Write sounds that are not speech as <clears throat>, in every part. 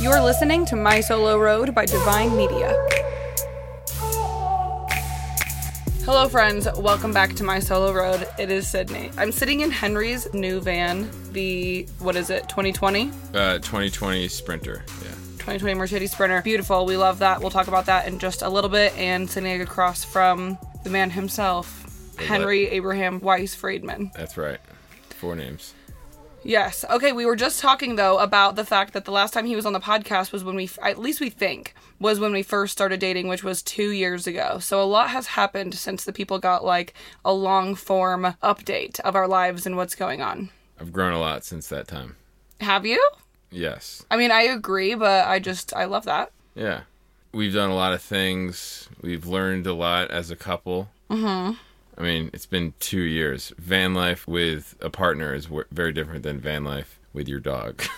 You're listening to My Solo Road by Divine Media. Hello, friends. Welcome back to My Solo Road. It is Sydney. I'm sitting in Henry's new van, the, what is it, 2020? Uh, 2020 Sprinter. Yeah. 2020 Mercedes Sprinter. Beautiful. We love that. We'll talk about that in just a little bit. And sitting across from the man himself, Henry Abraham Weiss Friedman. That's right. Four names. Yes. Okay, we were just talking though about the fact that the last time he was on the podcast was when we at least we think was when we first started dating, which was 2 years ago. So a lot has happened since the people got like a long form update of our lives and what's going on. I've grown a lot since that time. Have you? Yes. I mean, I agree, but I just I love that. Yeah. We've done a lot of things. We've learned a lot as a couple. Mhm. I mean, it's been 2 years. Van life with a partner is w- very different than van life with your dog. <laughs>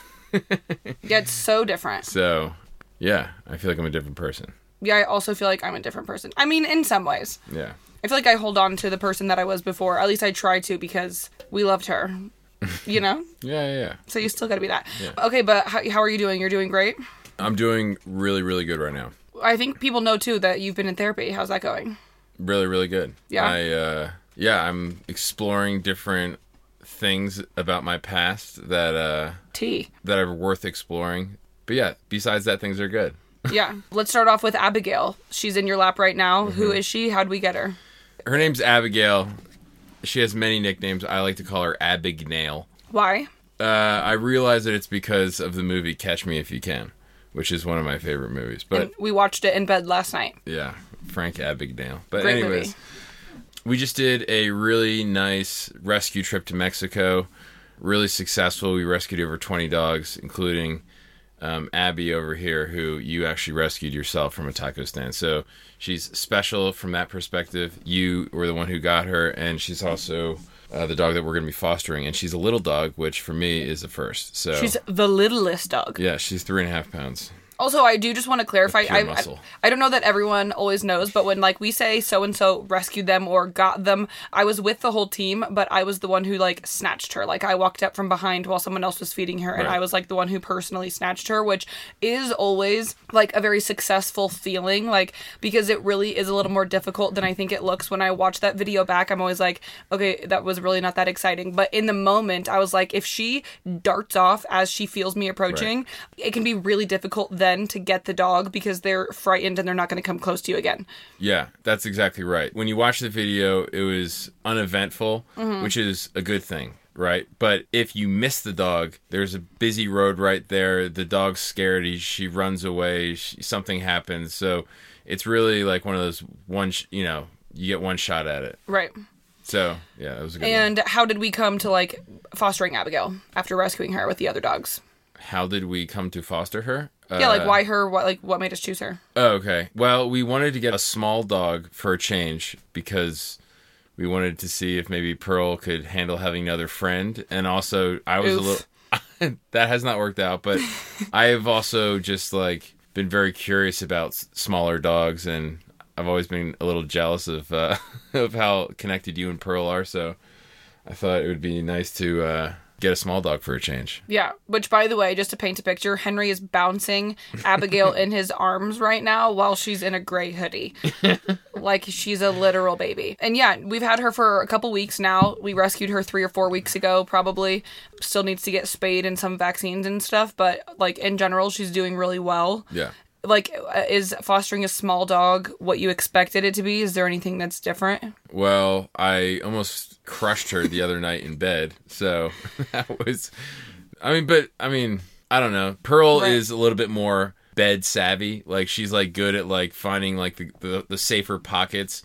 Yeah, it's so different. so, yeah, I feel like I'm a different person. Yeah, I also feel like I'm a different person. I mean, in some ways. Yeah. I feel like I hold on to the person that I was before. At least I try to because we loved her. You know? <laughs> Yeah, yeah, yeah. So you still got to be that. Okay, but how, how are you doing? You're doing great. I'm doing really, really good right now. I think people know too that you've been in therapy. How's that going? Really really good Yeah? i uh yeah i'm exploring different things about my past that uh Tea. that are worth exploring but yeah besides that things are good <laughs> Yeah. Let's start off with Abigail. She's in your lap right now. Mm-hmm. Who is she? How'd we get her? her name's abigail she has many nicknames i like to call her abigail Why? uh i realize that it's because of the movie catch me if you can which is one of my favorite movies but And we watched it in bed last night. Yeah, Frank Abagnale. But Great anyways, movie. we just did a really nice rescue trip to Mexico. Really successful. We rescued over 20 dogs, including um, Abby over here, who you actually rescued yourself from a taco stand. So she's special from that perspective. You were the one who got her, and she's also uh, the dog that we're going to be fostering. And she's a little dog, which for me is the first. So She's the littlest dog. yeah, she's three and a half pounds. Also, I do just want to clarify. I, I. I don't know that everyone always knows, but when like we say so and so rescued them or got them, I was with the whole team, but I was the one who like snatched her. Like I walked up from behind while someone else was feeding her, and Right. I was like the one who personally snatched her, which is always like a very successful feeling. Like because it really is a little more difficult than I think it looks. When I watch that video back, I'm always like, okay, that was really not that exciting. But in the moment, I was like, if she darts off as she feels me approaching, it can be really difficult then to get the dog because they're frightened and they're not going to come close to you again. Yeah, that's exactly right. When you watch the video, it was uneventful, mm-hmm. which is a good thing, right? But if you miss the dog, there's a busy road right there. The dog's scared. He, she runs away. She, something happens. So it's really like one of those one, sh- you know, you get one shot at it. Right. So yeah, it was a good one. And how did we come to like fostering Abigail after rescuing her with the other dogs? How did we come to foster her? Yeah, like Uh, why her? What like what made us choose her? Oh, okay. Well, we wanted to get a small dog for a change because we wanted to see if maybe Pearl could handle having another friend, and also I was Oof. a little. <laughs> that has not worked out, but <laughs> I have also just like been very curious about s- smaller dogs, and I've always been a little jealous of uh, <laughs> of how connected you and Pearl are. So I thought it would be nice to uh, get a small dog for a change. Yeah, which by the way, just to paint a picture, Henry is bouncing Abigail in his arms right now while she's in a gray hoodie. <laughs> like she's a literal baby. And yeah, we've had her for a couple weeks now. We rescued her 3 or 4 weeks ago probably. Still needs to get spayed and some vaccines and stuff, but like in general she's doing really well. Yeah. Like uh, is fostering a small dog what you expected it to be? Is there anything that's different? Well, I almost crushed her the other night in bed. So <laughs> that was, I mean, but I mean, I don't know. Pearl Right. is a little bit more bed savvy. Like she's like good at like finding like the, the, the safer pockets.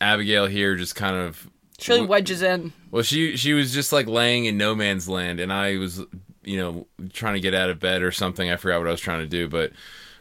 Abigail here just kind of, She really wedges in. well, she, she was just like laying in no man's land and I was, you know, trying to get out of bed or something. I forgot what I was trying to do, but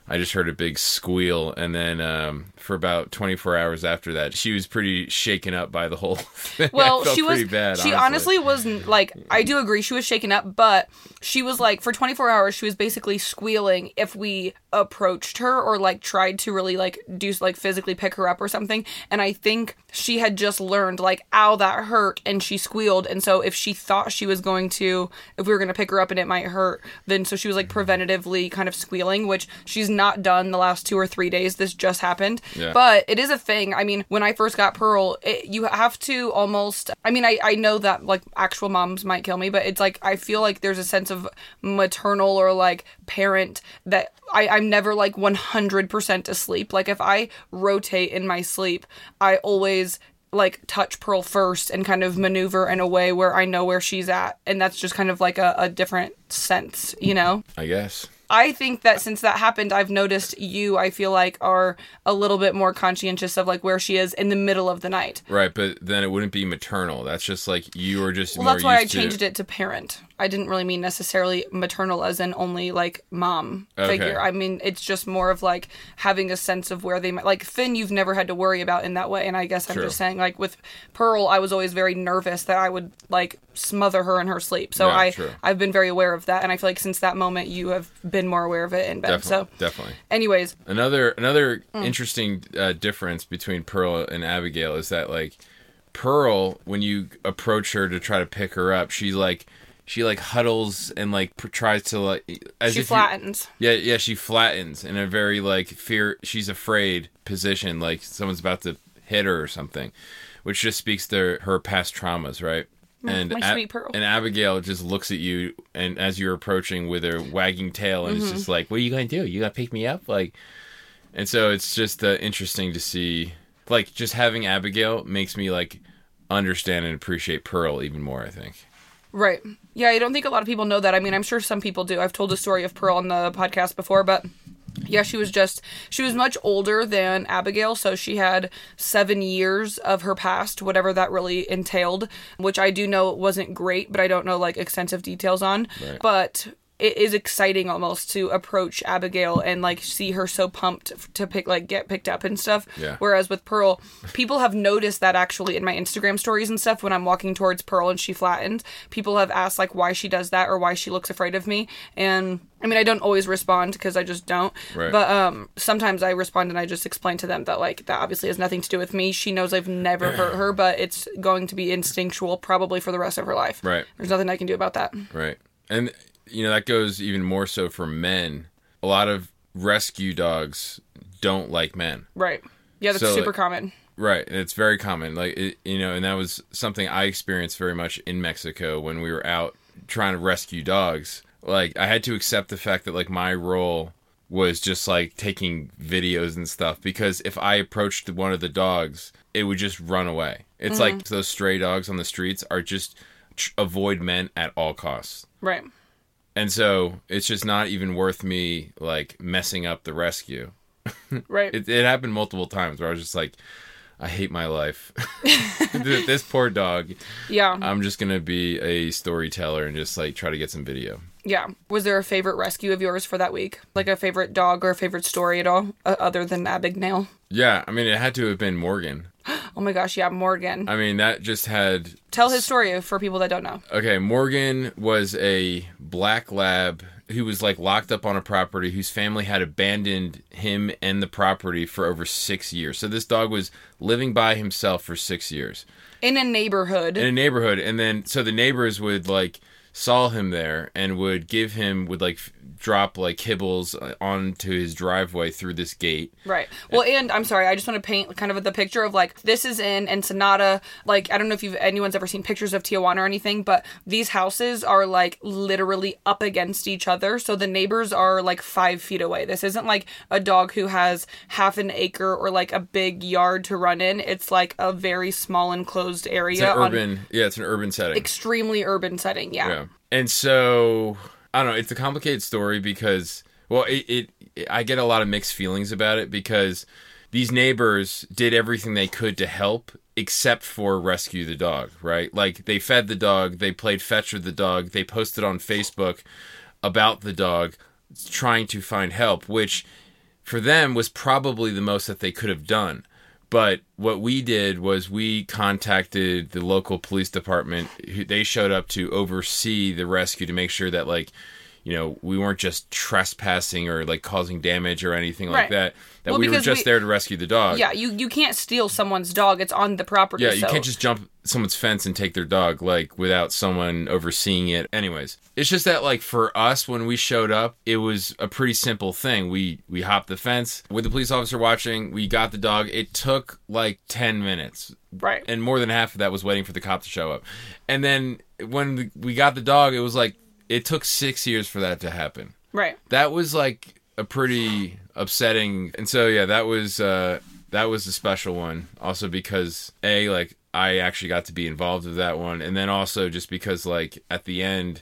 I just heard a big squeal, and then um, for about 24 hours after that, she was pretty shaken up by the whole <laughs> thing. Well, she was. pretty bad. she honestly wasn't like. I do agree, she was shaken up, but she was like for 24 hours. She was basically squealing if we approached her or like tried to really like do like physically pick her up or something. And I think she had just learned like, ow, that hurt, and she squealed. And so if she thought she was going to, if we were going to pick her up and it might hurt, then so she was like preventatively kind of squealing, which she's not done the last two or three days. This just happened, Yeah. but it is a thing. I mean, when I first got Pearl, it, you have to almost. I mean, I I know that like actual moms might kill me, but it's like I feel like there's a sense of maternal or like parent that I I'm never like 100% asleep. Like if I rotate in my sleep, I always like touch Pearl first and kind of maneuver in a way where I know where she's at, and that's just kind of like a, a different sense, you know. I guess. I think that since that happened, I've noticed you, I feel like, are a little bit more conscientious of like where she is in the middle of the night. Right, but then it wouldn't be maternal. That's just like you were just Well, that's why I used to- changed it to parent. I didn't really mean necessarily maternal as in only like mom Okay. figure. I mean, it's just more of like having a sense of where they might, like Finn, you've never had to worry about in that way. And I guess I'm True. just saying, like with Pearl, I was always very nervous that I would like smother her in her sleep. So Yeah, I, true. I've been very aware of that. And I feel like since that moment, you have been more aware of it in bed. So, definitely. anyways, Another another Mm. interesting uh, difference between Pearl and Abigail is that like Pearl, when you approach her to try to pick her up, she like she like huddles and like pr- tries to like as she if you- flattens. yeah, yeah, she flattens in a very like fear. She's afraid position, like someone's about to hit her or something, which just speaks to her past traumas, right? And my sweet Pearl. and Abigail just looks at you, and as you're approaching with her wagging tail, and Mm-hmm. it's just like, "What are you gonna do? You gonna pick me up?" Like, and so it's just uh, interesting to see, like, just having Abigail makes me like understand and appreciate Pearl even more. I think. Right. Yeah, I don't think a lot of people know that. I mean, I'm sure some people do. I've told the story of Pearl on the podcast before, but yeah, she was just she was much older than Abigail, so she had 7 years of her past, whatever that really entailed, which I do know wasn't great, but I don't know like extensive details on. Right. But it is exciting almost to approach Abigail and like see her so pumped to pick like get picked up and stuff. Yeah. Whereas with Pearl, people have noticed that actually in my Instagram stories and stuff when I'm walking towards Pearl and she flattens, people have asked like why she does that or why she looks afraid of me. And I mean, I don't always respond because I just don't. Right. But um, sometimes I respond and I just explain to them that like that obviously has nothing to do with me. She knows I've never hurt her, <clears throat> but it's going to be instinctual probably for the rest of her life. Right. There's nothing I can do about that. Right. And you know that goes even more so for men. A lot of rescue dogs don't like men. Right. Yeah, that's So, super like- common. Right, and it's very common. Like it, you know, and that was something I experienced very much in Mexico when we were out trying to rescue dogs. Like I had to accept the fact that like my role was just like taking videos and stuff because if I approached one of the dogs, it would just run away. It's mm-hmm. like those stray dogs on the streets are just tr- avoid men at all costs. Right. And so it's just not even worth me like messing up the rescue. <laughs> Right. It, it happened multiple times where I was just like, I hate my life. <laughs> this poor dog. yeah. I'm just gonna be a storyteller and just like try to get some video. Yeah. Was there a favorite rescue of yours for that week? Like a favorite dog or a favorite story at all, uh, other than Abigail? Yeah, I mean, it had to have been Morgan. <gasps> Oh my gosh, yeah, Morgan. I mean, that just had. Tell his story for people that don't know. Okay, Morgan was a black lab who was like locked up on a property whose family had abandoned him and the property for over six years. So this dog was living by himself for six years. In a neighborhood. in a neighborhood and then so the neighbors would like saw him there and would give him would like drop like kibbles uh, onto his driveway through this gate Right. Well, and I'm sorry, I just want to paint kind of the picture of like this is in Ensenada. Like I don't know if you've anyone's ever seen pictures of Tijuana or anything, but these houses are like literally up against each other, so the neighbors are like five feet away. This isn't like a dog who has half an acre or like a big yard to run in. It's like a very small enclosed area. it's an urban yeah it's an urban setting extremely urban setting. Yeah. yeah and so i don't know it's a complicated story because well it, it i get a lot of mixed feelings about it because these neighbors did everything they could to help except for rescue the dog right like they fed the dog they played fetch with the dog they posted on facebook about the dog trying to find help which for them was probably the most that they could have done. But what we did was we contacted the local police department. They showed up to oversee the rescue to make sure that like, you know, we weren't just trespassing or like causing damage or anything like that. That Well, we were just we- there to rescue the dog. Yeah, you you can't steal someone's dog. It's on the property. Yeah, you so- can't just jump someone's fence and take their dog like without someone overseeing it. Anyways, it's just that like for us when we showed up, it was a pretty simple thing. We we hopped the fence with the police officer watching. We got the dog. It took like 10 minutes. right. And more than half of that was waiting for the cop to show up. And then when we got the dog, it was like it took 6 years for that to happen right. that was like a pretty upsetting and so yeah that was uh that was a special one also because a like i actually got to be involved with that one and then also just because like at the end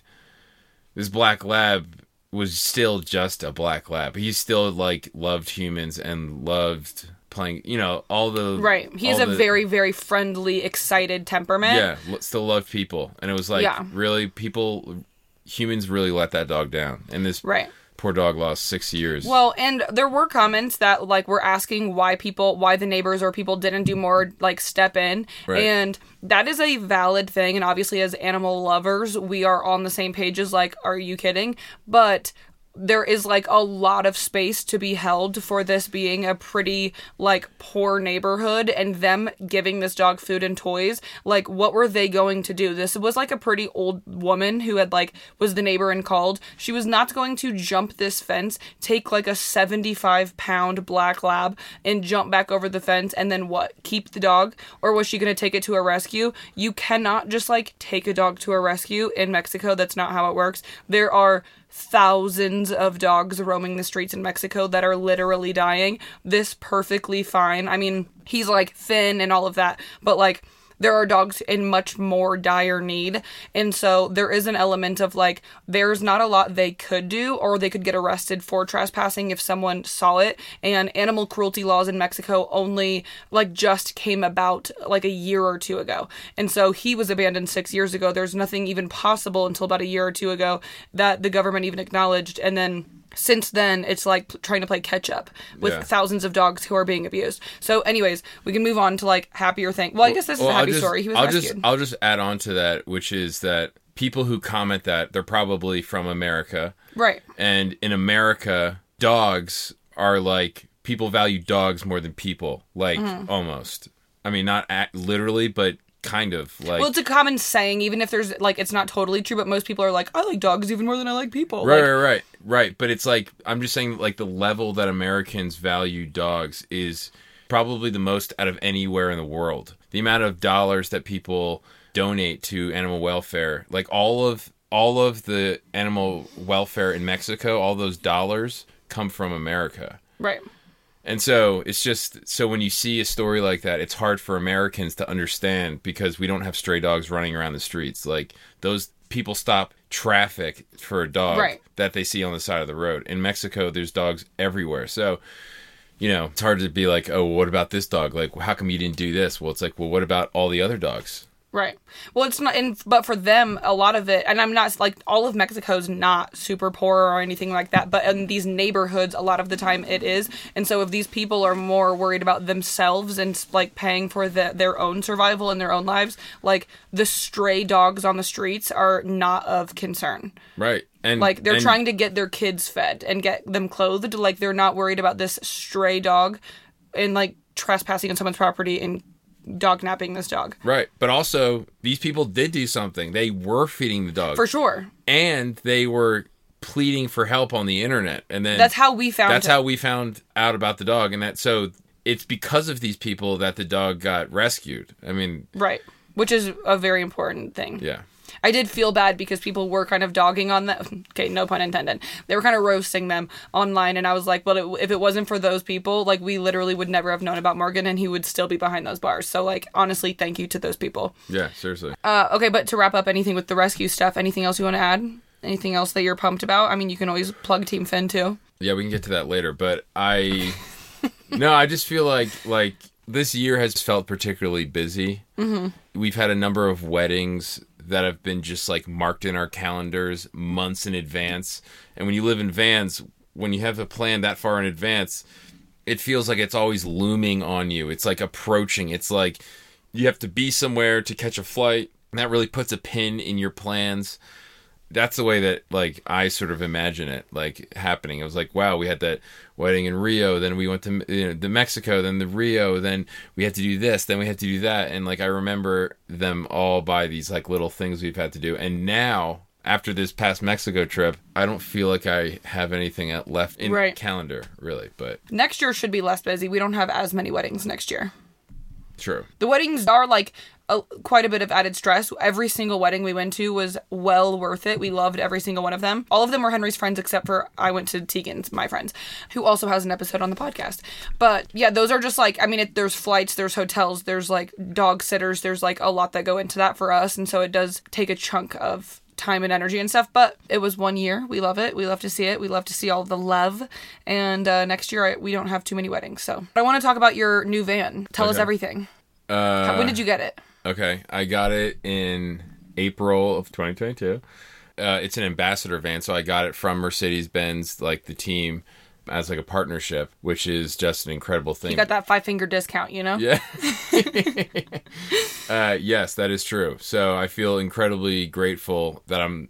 this black lab was still just a black lab he still like loved humans and loved playing you know all the Right. He's a the- very very friendly, excited temperament. yeah still loved people and it was like Yeah. really people humans really let that dog down and this Right. poor dog lost six years Well, and there were comments that like were asking why people, why the neighbors or people didn't do more like step in, Right. and that is a valid thing. And obviously, as animal lovers, we are on the same page as like, are you kidding? But there is like a lot of space to be held for this being a pretty like poor neighborhood and them giving this dog food and toys. Like what were they going to do? This was like a pretty old woman who had like was the neighbor and called. She was not going to jump this fence take like a 75 pound black lab and jump back over the fence and then what keep the dog? Or was she going to take it to a rescue? You cannot just like take a dog to a rescue in mexico. That's not how it works. There are thousands of dogs roaming the streets in Mexico that are literally dying. This perfectly fine. I mean, he's like thin and all of that, but like there are dogs in much more dire need. And so there is an element of like, there's not a lot they could do, or they could get arrested for trespassing if someone saw it. And animal cruelty laws in Mexico only like just came about like a year or two ago. And so he was abandoned six years ago. There's nothing even possible until about a year or two ago that the government even acknowledged. And then since then it's like p- trying to play catch up with Yeah. thousands of dogs who are being abused. So, anyways, we can move on to like happier thing. Well, I guess this is Well, a I'll happy just- story. He was I'll rescued. just I'll just add on to that, which is that people who comment that they're probably from America, right. and in America, dogs are like people value dogs more than people, like Mm-hmm. almost. I mean, not at, literally, but kind of like. Well, it's a common saying, even if there's like it's not totally true, but most people are like, I like dogs even more than I like people. Right, Like, right, right, right. But it's like I'm just saying, like the level that Americans value dogs is probably the most out of anywhere in the world. The amount of dollars that people donate to animal welfare, like all of all of the animal welfare in Mexico, all those dollars come from America. right. And so it's just so when you see a story like that, it's hard for Americans to understand because we don't have stray dogs running around the streets. Like those people stop traffic for a dog Right. that they see on the side of the road. In Mexico, there's dogs everywhere. So, you know, it's hard to be like, oh, what about this dog? Like, how come you didn't do this? Well, it's like, well, what about all the other dogs? Right. Well, it's not, and but for them, a lot of it, and I'm not like all of Mexico's not super poor or anything like that, but in these neighborhoods, a lot of the time it is. And so, if these people are more worried about themselves and like paying for the, their own survival and their own lives, like the stray dogs on the streets are not of concern. Right. And Like they're and- trying to get their kids fed and get them clothed. Like they're not worried about this stray dog and like trespassing on someone's property and dog napping this dog. Right. But also, these people did do something. They were feeding the dog. For sure. and they were pleading for help on the internet and then That's how we found that's him. how we found out about the dog and that so it's because of these people that the dog got rescued i mean Right. Which is a very important thing. yeah I did feel bad because people were kind of dogging on them. <laughs> Okay, no pun intended. They were kind of roasting them online, and I was like, well, it, if it wasn't for those people, like, we literally would never have known about Morgan, and he would still be behind those bars. So, like, honestly, thank you to those people. yeah seriously Uh, okay, but to wrap up anything with the rescue stuff, anything else you want to add? Anything else that you're pumped about? I mean, you can always plug Team Finn too. yeah we can get to that later but i <laughs> no i just feel like like this year has felt particularly busy mm-hmm. we've had a number of weddings that have been just like marked in our calendars months in advance and when you live in vans when you have a plan that far in advance, it feels like it's always looming on you. It's like approaching. It's like you have to be somewhere to catch a flight. And that really puts a pin in your plans. That's the way that like I sort of imagine it like happening. It was like, wow, we had that wedding in Rio, then we went to you know, the Mexico, then the Rio, then we had to do this, then we had to do that, and like I remember them all by these like little things we've had to do, and now after this past Mexico trip, I don't feel like I have anything left in Right. calendar really, but Next year should be less busy. We don't have as many weddings next year. true. The weddings are like a, quite a bit of added stress. Every single wedding we went to was well worth it. We loved every single one of them. All of them were Henry's friends except for I went to Tegan's, my friends, who also has an episode on the podcast. But yeah, those are just like I mean, it, there's flights, there's hotels, there's like dog sitters, there's like a lot that go into that for us, and so it does take a chunk of time and energy and stuff. But it was one year. We love it. We love to see it. We love to see all the love. And uh, next year I, we don't have too many weddings so. I want to talk about your new van. Tell us everything. Uh, How- when did you get it Okay, I got it in April of 2022. Uh, it's an ambassador van, so I got it from Mercedes Benz, like the team, as like a partnership, which is just an incredible thing. You got that five finger discount, you know? Yeah. <laughs> <laughs> uh, yes, that is true. So I feel incredibly grateful that I'm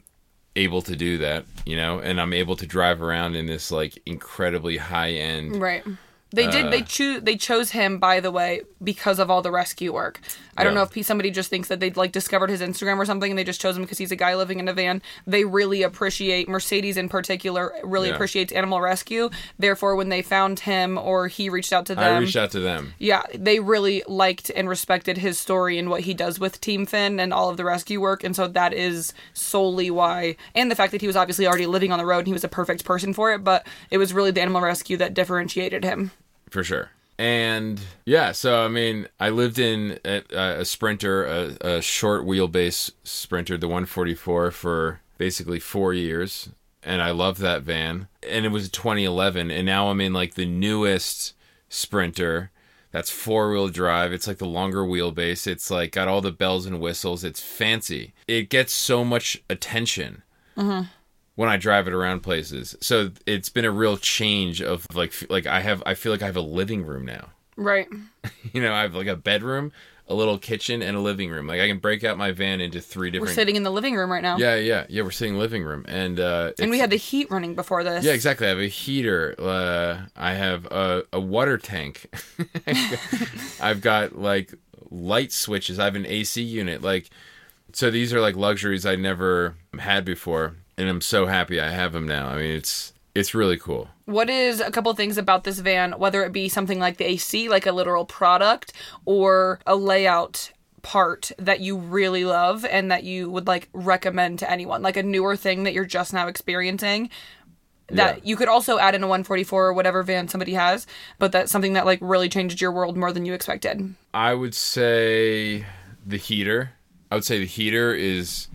able to do that, you know, and I'm able to drive around in this like incredibly high end. Right. They did. Uh. They choose. They chose him, by the way, because of all the rescue work. I don't know if he, somebody just thinks that they'd like discovered his Instagram or something, and they just chose him because he's a guy living in a van. They really appreciate Mercedes in particular. Really Yeah. appreciates animal rescue. Therefore, when they found him or he reached out to them, I reached out to them. yeah, they really liked and respected his story and what he does with Team Finn and all of the rescue work. And so that is solely why, and the fact that he was obviously already living on the road and he was a perfect person for it. But it was really the animal rescue that differentiated him. for sure. And yeah, so I mean, I lived in a, a sprinter, a, a short wheelbase sprinter, the 144, for basically four years, and I loved that van. And it was 2011, and now I'm in like the newest sprinter. That's four wheel drive. It's like the longer wheelbase. It's like got all the bells and whistles. It's fancy. It gets so much attention mm-hmm. When I drive it around places. So it's been a real change of like like I have I feel like I have a living room now. Right. <laughs> You know, I have like a bedroom, a little kitchen, and a living room. Like I can break out my van into three different We're sitting in the living room right now. Yeah, yeah, yeah. We're sitting living room, and uh, And we had the heat running before this. yeah, exactly. I have a heater. Uh, I have a, a water tank. <laughs> <laughs> I've got like light switches. I have an AC unit. Like, so these are like luxuries I never had before, and I'm so happy I have them now. I mean, it's it's really cool. What is a couple things about this van, whether it be something like the AC, like a literal product, or a layout part that you really love and that you would like recommend to anyone, like a newer thing that you're just now experiencing? That Yeah. you could also add in a 144 or whatever van somebody has, but that's something that like really changed your world more than you expected. I would say the heater. I would say the heater is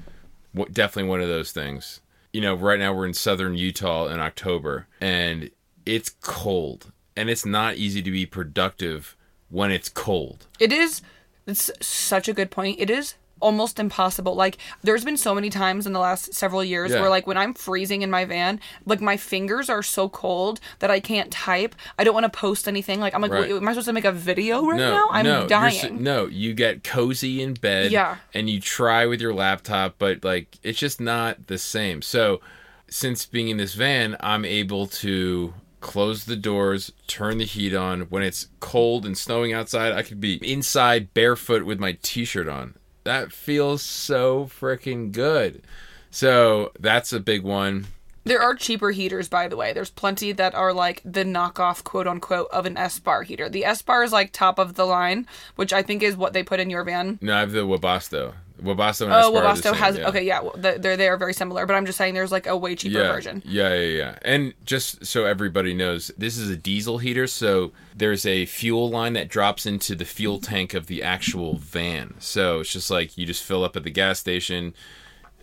definitely one of those things. You know, right now we're in southern Utah in October and it's cold and it's not easy to be productive when it's cold. It is. It's such a good point. It is almost impossible. Like there's been so many times in the last several years Yeah. where like when I'm freezing in my van, like my fingers are so cold that I can't type. I don't want to post anything. Like I'm like, Right. am I supposed to make a video right No, now? I'm no, dying. no, you get cozy in bed, Yeah. and you try with your laptop, but like it's just not the same. So, since being in this van, I'm able to close the doors, turn the heat on. When it's cold and snowing outside, I could be inside barefoot with my t-shirt on. That feels so freaking good. So that's a big one. There are cheaper heaters, by the way. There's plenty that are like the knockoff, quote unquote, of an Espar heater. The Espar is like top of the line, which I think is what they put in your van. No, I have the Webasto. Webasto and Oh, Espar are the Webasto has yeah. okay, yeah, well, they're they are very similar, but I'm just saying there's like a way cheaper yeah, version. Yeah, yeah, yeah. And just so everybody knows, this is a diesel heater, so there's a fuel line that drops into the fuel tank of the actual van. So it's just like you just fill up at the gas station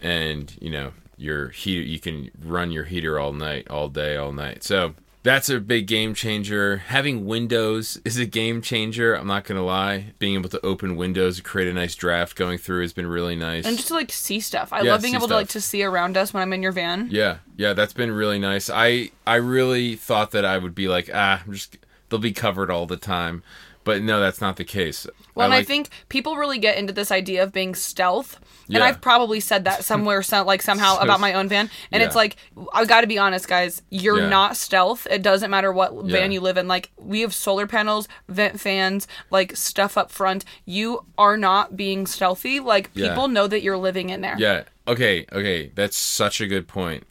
and, you know, your heater you can run your heater all night, all day, all night. So That's a big game changer. Having windows <laughs> is a game changer. I'm not gonna lie. Being able to open windows, and create a nice draft going through has been really nice. And just to like see stuff. I Yeah, love being able to like to see around us when I'm in your van. Yeah, yeah, that's been really nice. I I really thought that I would be like, ah, I'm just they'll be covered all the time, but no, that's not the case. Well, and I like- think people really get into this idea of being stealth. And I've probably said that <laughs> somewhere, some, like somehow about my own van. And it's like, I got to be honest, guys. You're Yeah. not stealth. It doesn't matter what van you live in. Like, we have solar panels, vent fans, like stuff up front. You are not being stealthy. Like, Yeah. people know that you're living in there. Yeah. Okay. Okay. That's such a good point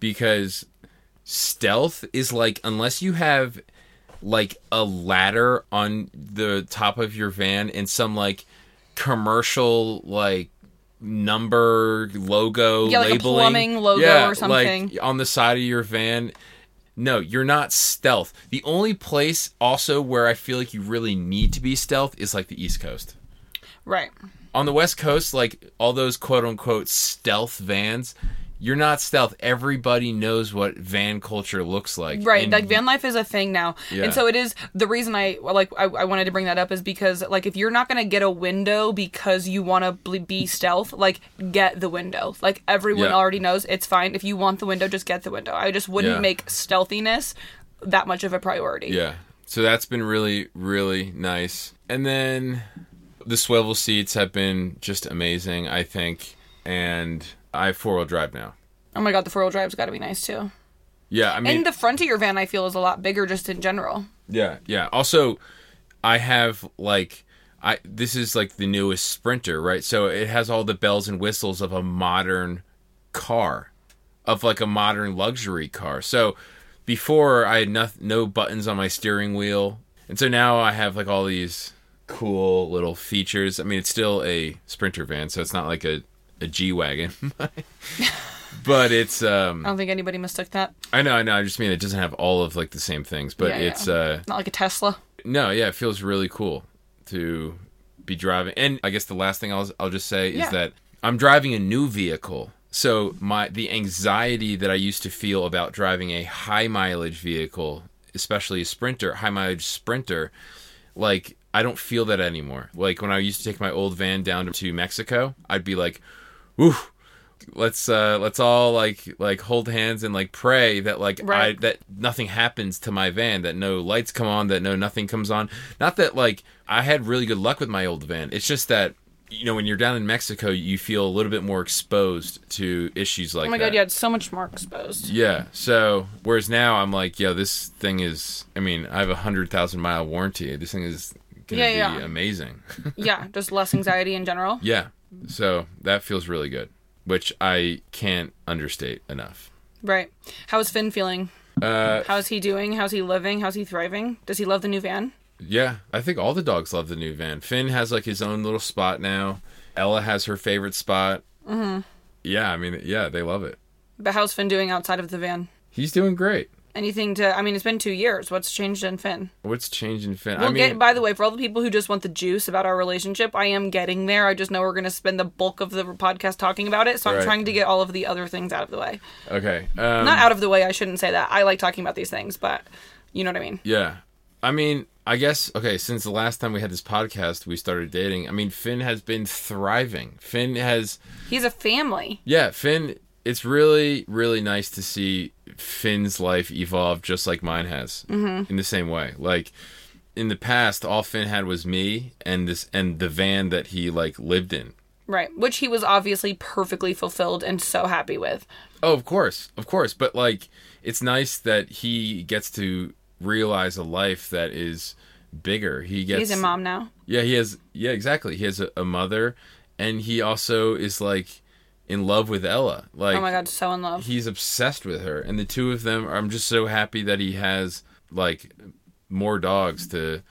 because stealth is like unless you have like a ladder on the top of your van and some like commercial like number logo Yeah, like a labeling plumbing logo Yeah, or something. like on the side of your van no you're not stealth the only place also where i feel like you really need to be stealth is like the east coast Right. on the west coast like all those quote unquote stealth vans you're not stealth everybody knows what van culture looks like Right, And like van life is a thing now, Yeah. and so it is. The reason I like I, I wanted to bring that up is because like if you're not gonna get a window because you want to be stealth, like get the window. Like everyone Yeah. already knows it's fine. If you want the window, just get the window. I just wouldn't Yeah. make stealthiness that much of a priority. yeah so that's been really really nice and then the swivel seats have been just amazing i think and i have four-wheel drive now Oh my god, the four wheel drive's got to be nice too. yeah i mean And the front of your van, I feel, is a lot bigger just in general. Yeah, yeah. Also, I have like I this is like the newest Sprinter, right? So it has all the bells and whistles of a modern car, of like a modern luxury car. So before I had no, no buttons on my steering wheel, and so now I have like all these cool little features. I mean, it's still a Sprinter van, so it's not like a a G wagon. <laughs> But it's um I don't think anybody mistook that. I know I know I just mean it doesn't have all of like the same things but Yeah, yeah. it's uh Not like a Tesla. no, yeah, it feels really cool to be driving. And I guess the last thing I'll I'll just say Yeah. is that I'm driving a new vehicle. So my the anxiety that I used to feel about driving a high mileage vehicle, especially a sprinter, high mileage sprinter, like I don't feel that anymore. Like when I used to take my old van down to Mexico, I'd be like, "Woo, let's uh let's all like like hold hands and like pray that like I that nothing happens to my van, that no lights come on, that no nothing comes on. Not that like I had really good luck with my old van. It's just that you know when you're down in Mexico, you feel a little bit more exposed to issues like Oh my that. god, yeah, it's so much more exposed. Yeah. So whereas now I'm like, yeah, this thing is. I mean, I have a hundred thousand mile warranty. This thing is gonna Yeah, be yeah. amazing. <laughs> yeah, just less anxiety in general. yeah. So that feels really good, which I can't understate enough. Right. How's Finn feeling? Uh, How's he doing? How's he living? How's he thriving? Does he love the new van? yeah, I think all the dogs love the new van. Finn has like his own little spot now. Ella has her favorite spot. Mm-hmm. Yeah, I mean, yeah, they love it. But how's Finn doing outside of the van? He's doing great. Anything to? I mean, it's been two years. What's changed in Finn? What's changed in Finn? We'll I mean, get. By the way, for all the people who just want the juice about our relationship, I am getting there. I just know we're going to spend the bulk of the podcast talking about it, so I'm trying to get all of the other things out of the way. okay. Um, Not out of the way. I shouldn't say that. I like talking about these things, but you know what I mean. Yeah. I mean, I guess okay, since the last time we had this podcast, we started dating. I mean, Finn has been thriving. Finn has He's a family. yeah, Finn it's really really nice to see Finn's life evolve just like mine has. Mm-hmm. In the same way. Like in the past, all Finn had was me and this and the van that he like lived in. Right. Which he was obviously perfectly fulfilled and so happy with. Oh, of course, of course. But like, it's nice that he gets to realize a life that is bigger. He gets He's a mom now. Yeah, he has. Yeah, exactly. He has a, a mother, and he also is like in love with Ella. Like, Oh my god, so in love. he's obsessed with her, and the two of them. I'm just so happy that he has like more dogs to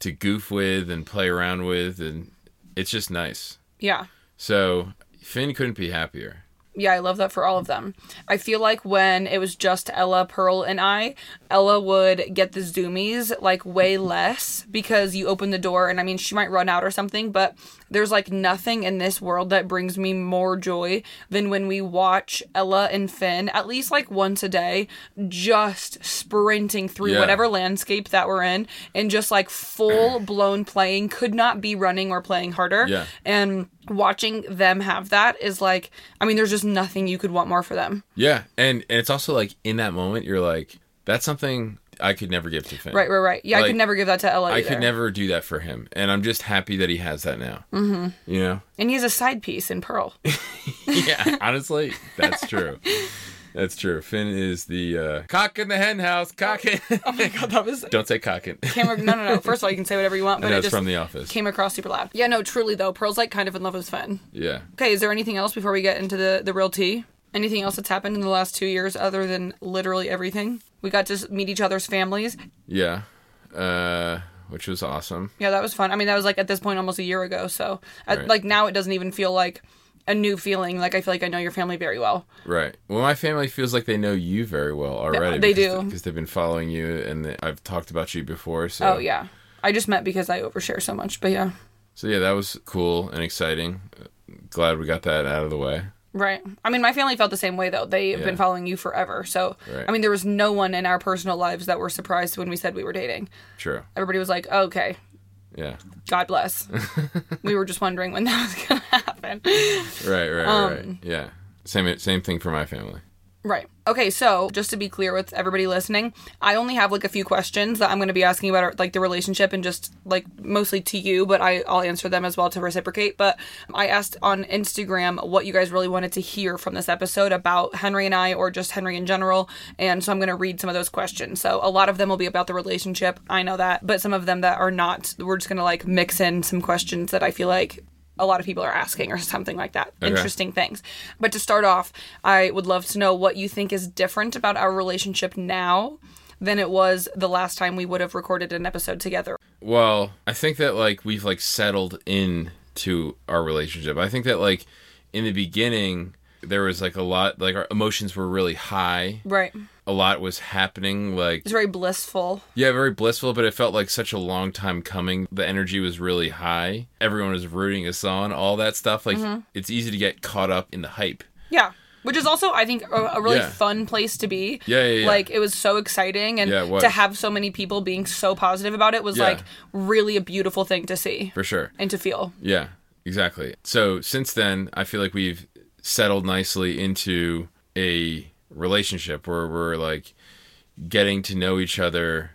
to goof with and play around with, and it's just nice. Yeah. So Finn couldn't be happier. Yeah, I love that for all of them. I feel like when it was just Ella, Pearl, and I, Ella would get the zoomies like way less because you open the door and I mean, she might run out or something, but there's like nothing in this world that brings me more joy than when we watch Ella and Finn, at least like once a day, just sprinting through Yeah. whatever landscape that we're in and just like full blown playing, could not be running or playing harder. Yeah. And watching them have that is like, I mean, there's just nothing you could want more for them. Yeah, and and it's also like in that moment you're like, that's something I could never give to Finn. Right, right, right. Yeah, I could never give that to Ella. I either. could never do that for him, and I'm just happy that he has that now. Mm-hmm. You know? And he's a side piece in Pearl. <laughs> yeah, honestly, that's true. <laughs> That's true. Finn is the uh, cock in the hen house. Cock in. <laughs> oh my god, that was Don't say cock in. came. No, no, no. First of all, you can say whatever you want, <laughs> but it it's just from The Office. came across super loud. Yeah, no, truly though, Pearl's like kind of in love with Finn. Yeah. Okay, is there anything else before we get into the the real tea? Anything else that's happened in the last two years other than literally everything? We got to meet each other's families. Yeah. Uh, which was awesome. Yeah, that was fun. I mean, that was like at this point almost a year ago. So, at, Right. like now, it doesn't even feel like a new feeling. Like I feel like I know your family very well. Right. Well, my family feels like they know you very well already. they because- do. because they've been following you, and they- I've talked about you before. So. Oh yeah, I just met because I overshare so much. But yeah, So yeah, that was cool and exciting. Glad we got that out of the way. right. I mean, my family felt the same way though. They've Yeah. been following you forever. So Right. I mean, there was no one in our personal lives that were surprised when we said we were dating. True. Everybody was like, okay. Yeah. God bless. <laughs> we were just wondering when that was gonna happen. Right. Right. Um, right. Yeah. Same. Same thing for my family. Right. Okay, so just to be clear with everybody listening, I only have like a few questions that I'm going to be asking about like the relationship and just like mostly to you, but I, I'll answer them as well to reciprocate. But I asked on Instagram what you guys really wanted to hear from this episode about Henry and I or just Henry in general. And so I'm going to read some of those questions. So a lot of them will be about the relationship. I know that. But some of them that are not, we're just going to like mix in some questions that I feel like a lot of people are asking or <laughs> something like that. Okay. Interesting things. But to start off, I would love to know what you think is different about our relationship now than it was the last time we would have recorded an episode together. Well, I think that like we've like settled in to our relationship. I think that like in the beginning there was like a lot like our emotions were really high. Right. A lot was happening like It's very blissful. yeah, very blissful, but it felt like such a long time coming. The energy was really high. Everyone was rooting us on, all that stuff. Like Mm-hmm. it's easy to get caught up in the hype. Yeah. Which is also, I think, a, a really Yeah. fun place to be. Yeah, yeah, yeah. Like, it was so exciting. And Yeah, it was. to have so many people being so positive about it was, like, really a beautiful thing to see For sure. and to feel. Yeah, exactly. So since then, I feel like we've settled nicely into a relationship where we're like getting to know each other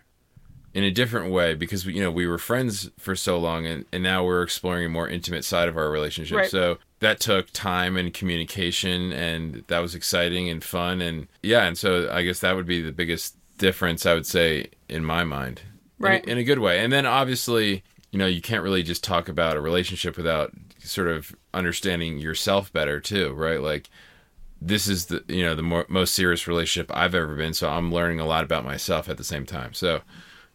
in a different way because we, you know we were friends for so long and, and now we're exploring a more intimate side of our relationship Right. so that took time and communication and that was exciting and fun and yeah and so i guess that would be the biggest difference i would say in my mind In Right. in a good way and then obviously you know you can't really just talk about a relationship without sort of understanding yourself better too right like this is the you know the more, most serious relationship I've ever been so I'm learning a lot about myself at the same time so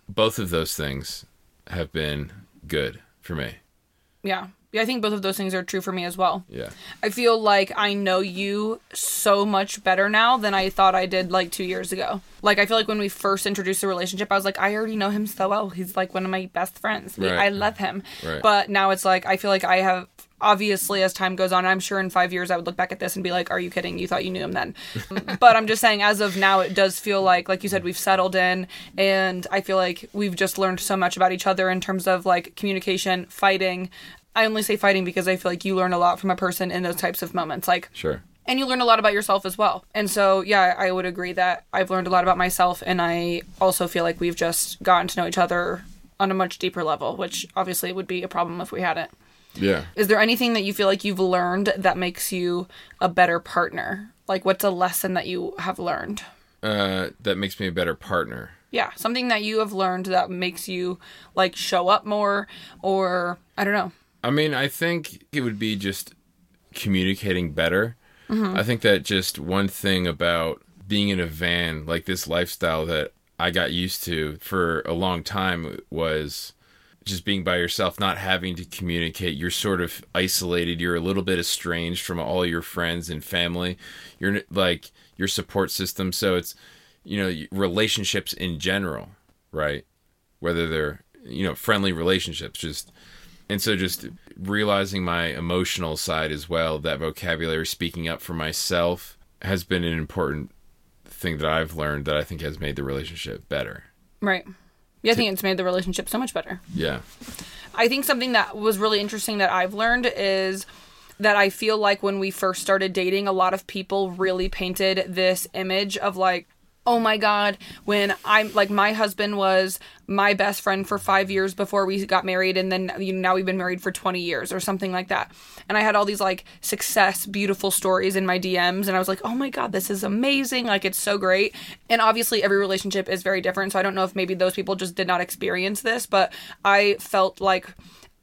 both of those things have been good for me Yeah. Yeah, I think both of those things are true for me as well. yeah I feel like I know you so much better now than I thought I did like two years ago. Like I feel like when we first introduced the relationship, I was like, I already know him so well. He's like one of my best friends. Right. I love him. Right. But now it's like I feel like I have obviously as time goes on, I'm sure in five years I would look back at this and be like, Are you kidding? You thought you knew him then. <laughs> but I'm just saying as of now it does feel like like you said, we've settled in and I feel like we've just learned so much about each other in terms of like communication, fighting. I only say fighting because I feel like you learn a lot from a person in those types of moments. Like sure and you learn a lot about yourself as well. And so, yeah, I would agree that I've learned a lot about myself, and I also feel like we've just gotten to know each other on a much deeper level, which obviously would be a problem if we hadn't. Yeah Is there anything that you feel like you've learned that makes you a better partner? Like, what's a lesson that you have learned? uh that makes me a better partner Yeah, something that you have learned that makes you like show up more, or I don't know. I mean, I think it would be just communicating better. I think that just one thing about being in a van, like this lifestyle that I got used to for a long time, was just being by yourself, not having to communicate. You're sort of isolated. You're a little bit estranged from all your friends and family. You're like your support system. So it's, you know, relationships in general, right? Whether they're, you know, friendly relationships, just, and so just realizing my emotional side as well, that vocabulary, speaking up for myself has been an important thing that I've learned that I think has made the relationship better. Right. Yeah, I think it's made the relationship so much better. Yeah. I think something that was really interesting that I've learned is that I feel like when we first started dating, a lot of people really painted this image of like, oh my god when i'm like my husband was my best friend for five years before we got married and then you know, now we've been married for 20 years or something like that. And i had all these like success beautiful stories in my dms and i was like oh my god this is amazing like it's so great. And obviously every relationship is very different so i don't know if maybe those people just did not experience this but i felt like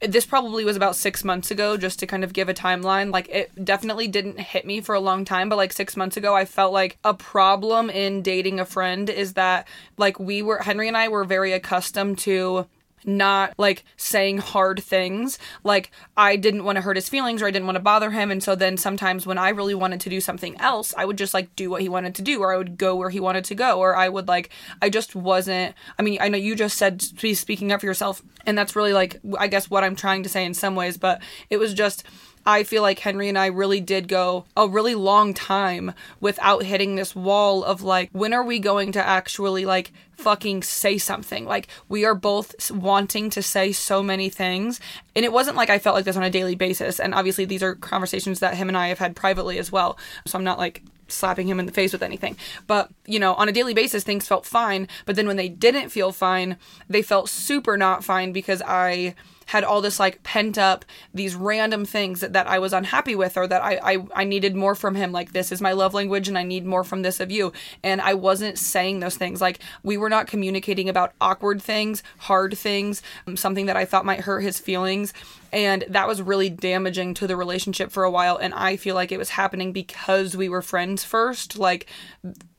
this probably was about six months ago, just to kind of give a timeline. Like, it definitely didn't hit me for a long time, but like six months ago, I felt like a problem in dating a friend is that, like, we were, Henry and I were very accustomed to not like saying hard things. Like I didn't want to hurt his feelings or I didn't want to bother him. And so then sometimes when I really wanted to do something else, I would just like do what he wanted to do or I would go where he wanted to go or I would like, I just wasn't. I mean, I know you just said be speaking up for yourself. And that's really like, I guess what I'm trying to say in some ways, but it was just I feel like Henry and I really did go a really long time without hitting this wall of like, when are we going to actually like fucking say something? Like, we are both wanting to say so many things. And it wasn't like I felt like this on a daily basis. And obviously, these are conversations that him and I have had privately as well. So I'm not like slapping him in the face with anything. But, you know, on a daily basis, things felt fine. But then when they didn't feel fine, they felt super not fine because I had all this like pent up these random things that, that I was unhappy with or that I, I I needed more from him. Like this is my love language and I need more from this of you. And I wasn't saying those things. Like we were not communicating about awkward things hard things um, something that I thought might hurt his feelings. And that was really damaging to the relationship for a while. And I feel like it was happening because we were friends first. Like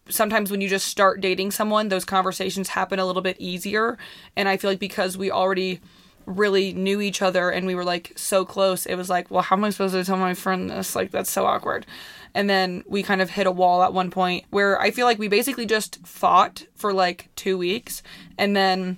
sometimes when you just start dating someone those conversations happen a little bit easier and I feel like because we already really knew each other and we were like so close, it was like, well, how am I supposed to tell my friend this? Like, that's so awkward. And then we kind of hit a wall at one point where I feel like we basically just fought for like two weeks and then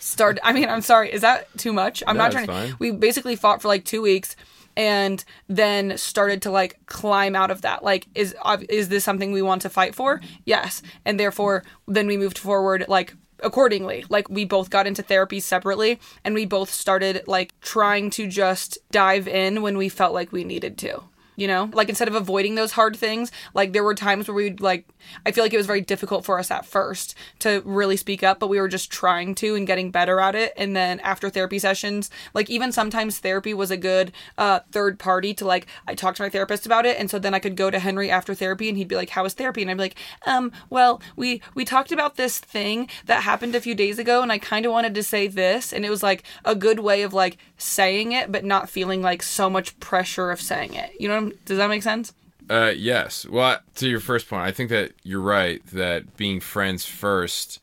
started. I mean, I'm sorry, is that too much? I'm No, not trying to. fine. We basically fought for like two weeks and then started to like climb out of that. Like is is this something we want to fight for? Yes. And therefore then we moved forward like accordingly. Like we both got into therapy separately and we both started like trying to just dive in when we felt like we needed to you know? Like instead of avoiding those hard things like there were times where we'd like i feel like it was very difficult for us at first to really speak up but we were just trying to and getting better at it. And then after therapy sessions like even sometimes therapy was a good uh third party to like i talked to my therapist about it. And so then i could go to henry after therapy and he'd be like how was therapy? And i'd be like um well we we talked about this thing that happened a few days ago and i kind of wanted to say this. And it was like a good way of like saying it but not feeling like so much pressure of saying it. You know what I'm, does that make sense Uh, yes. Well, to your first point, I think that you're right that being friends first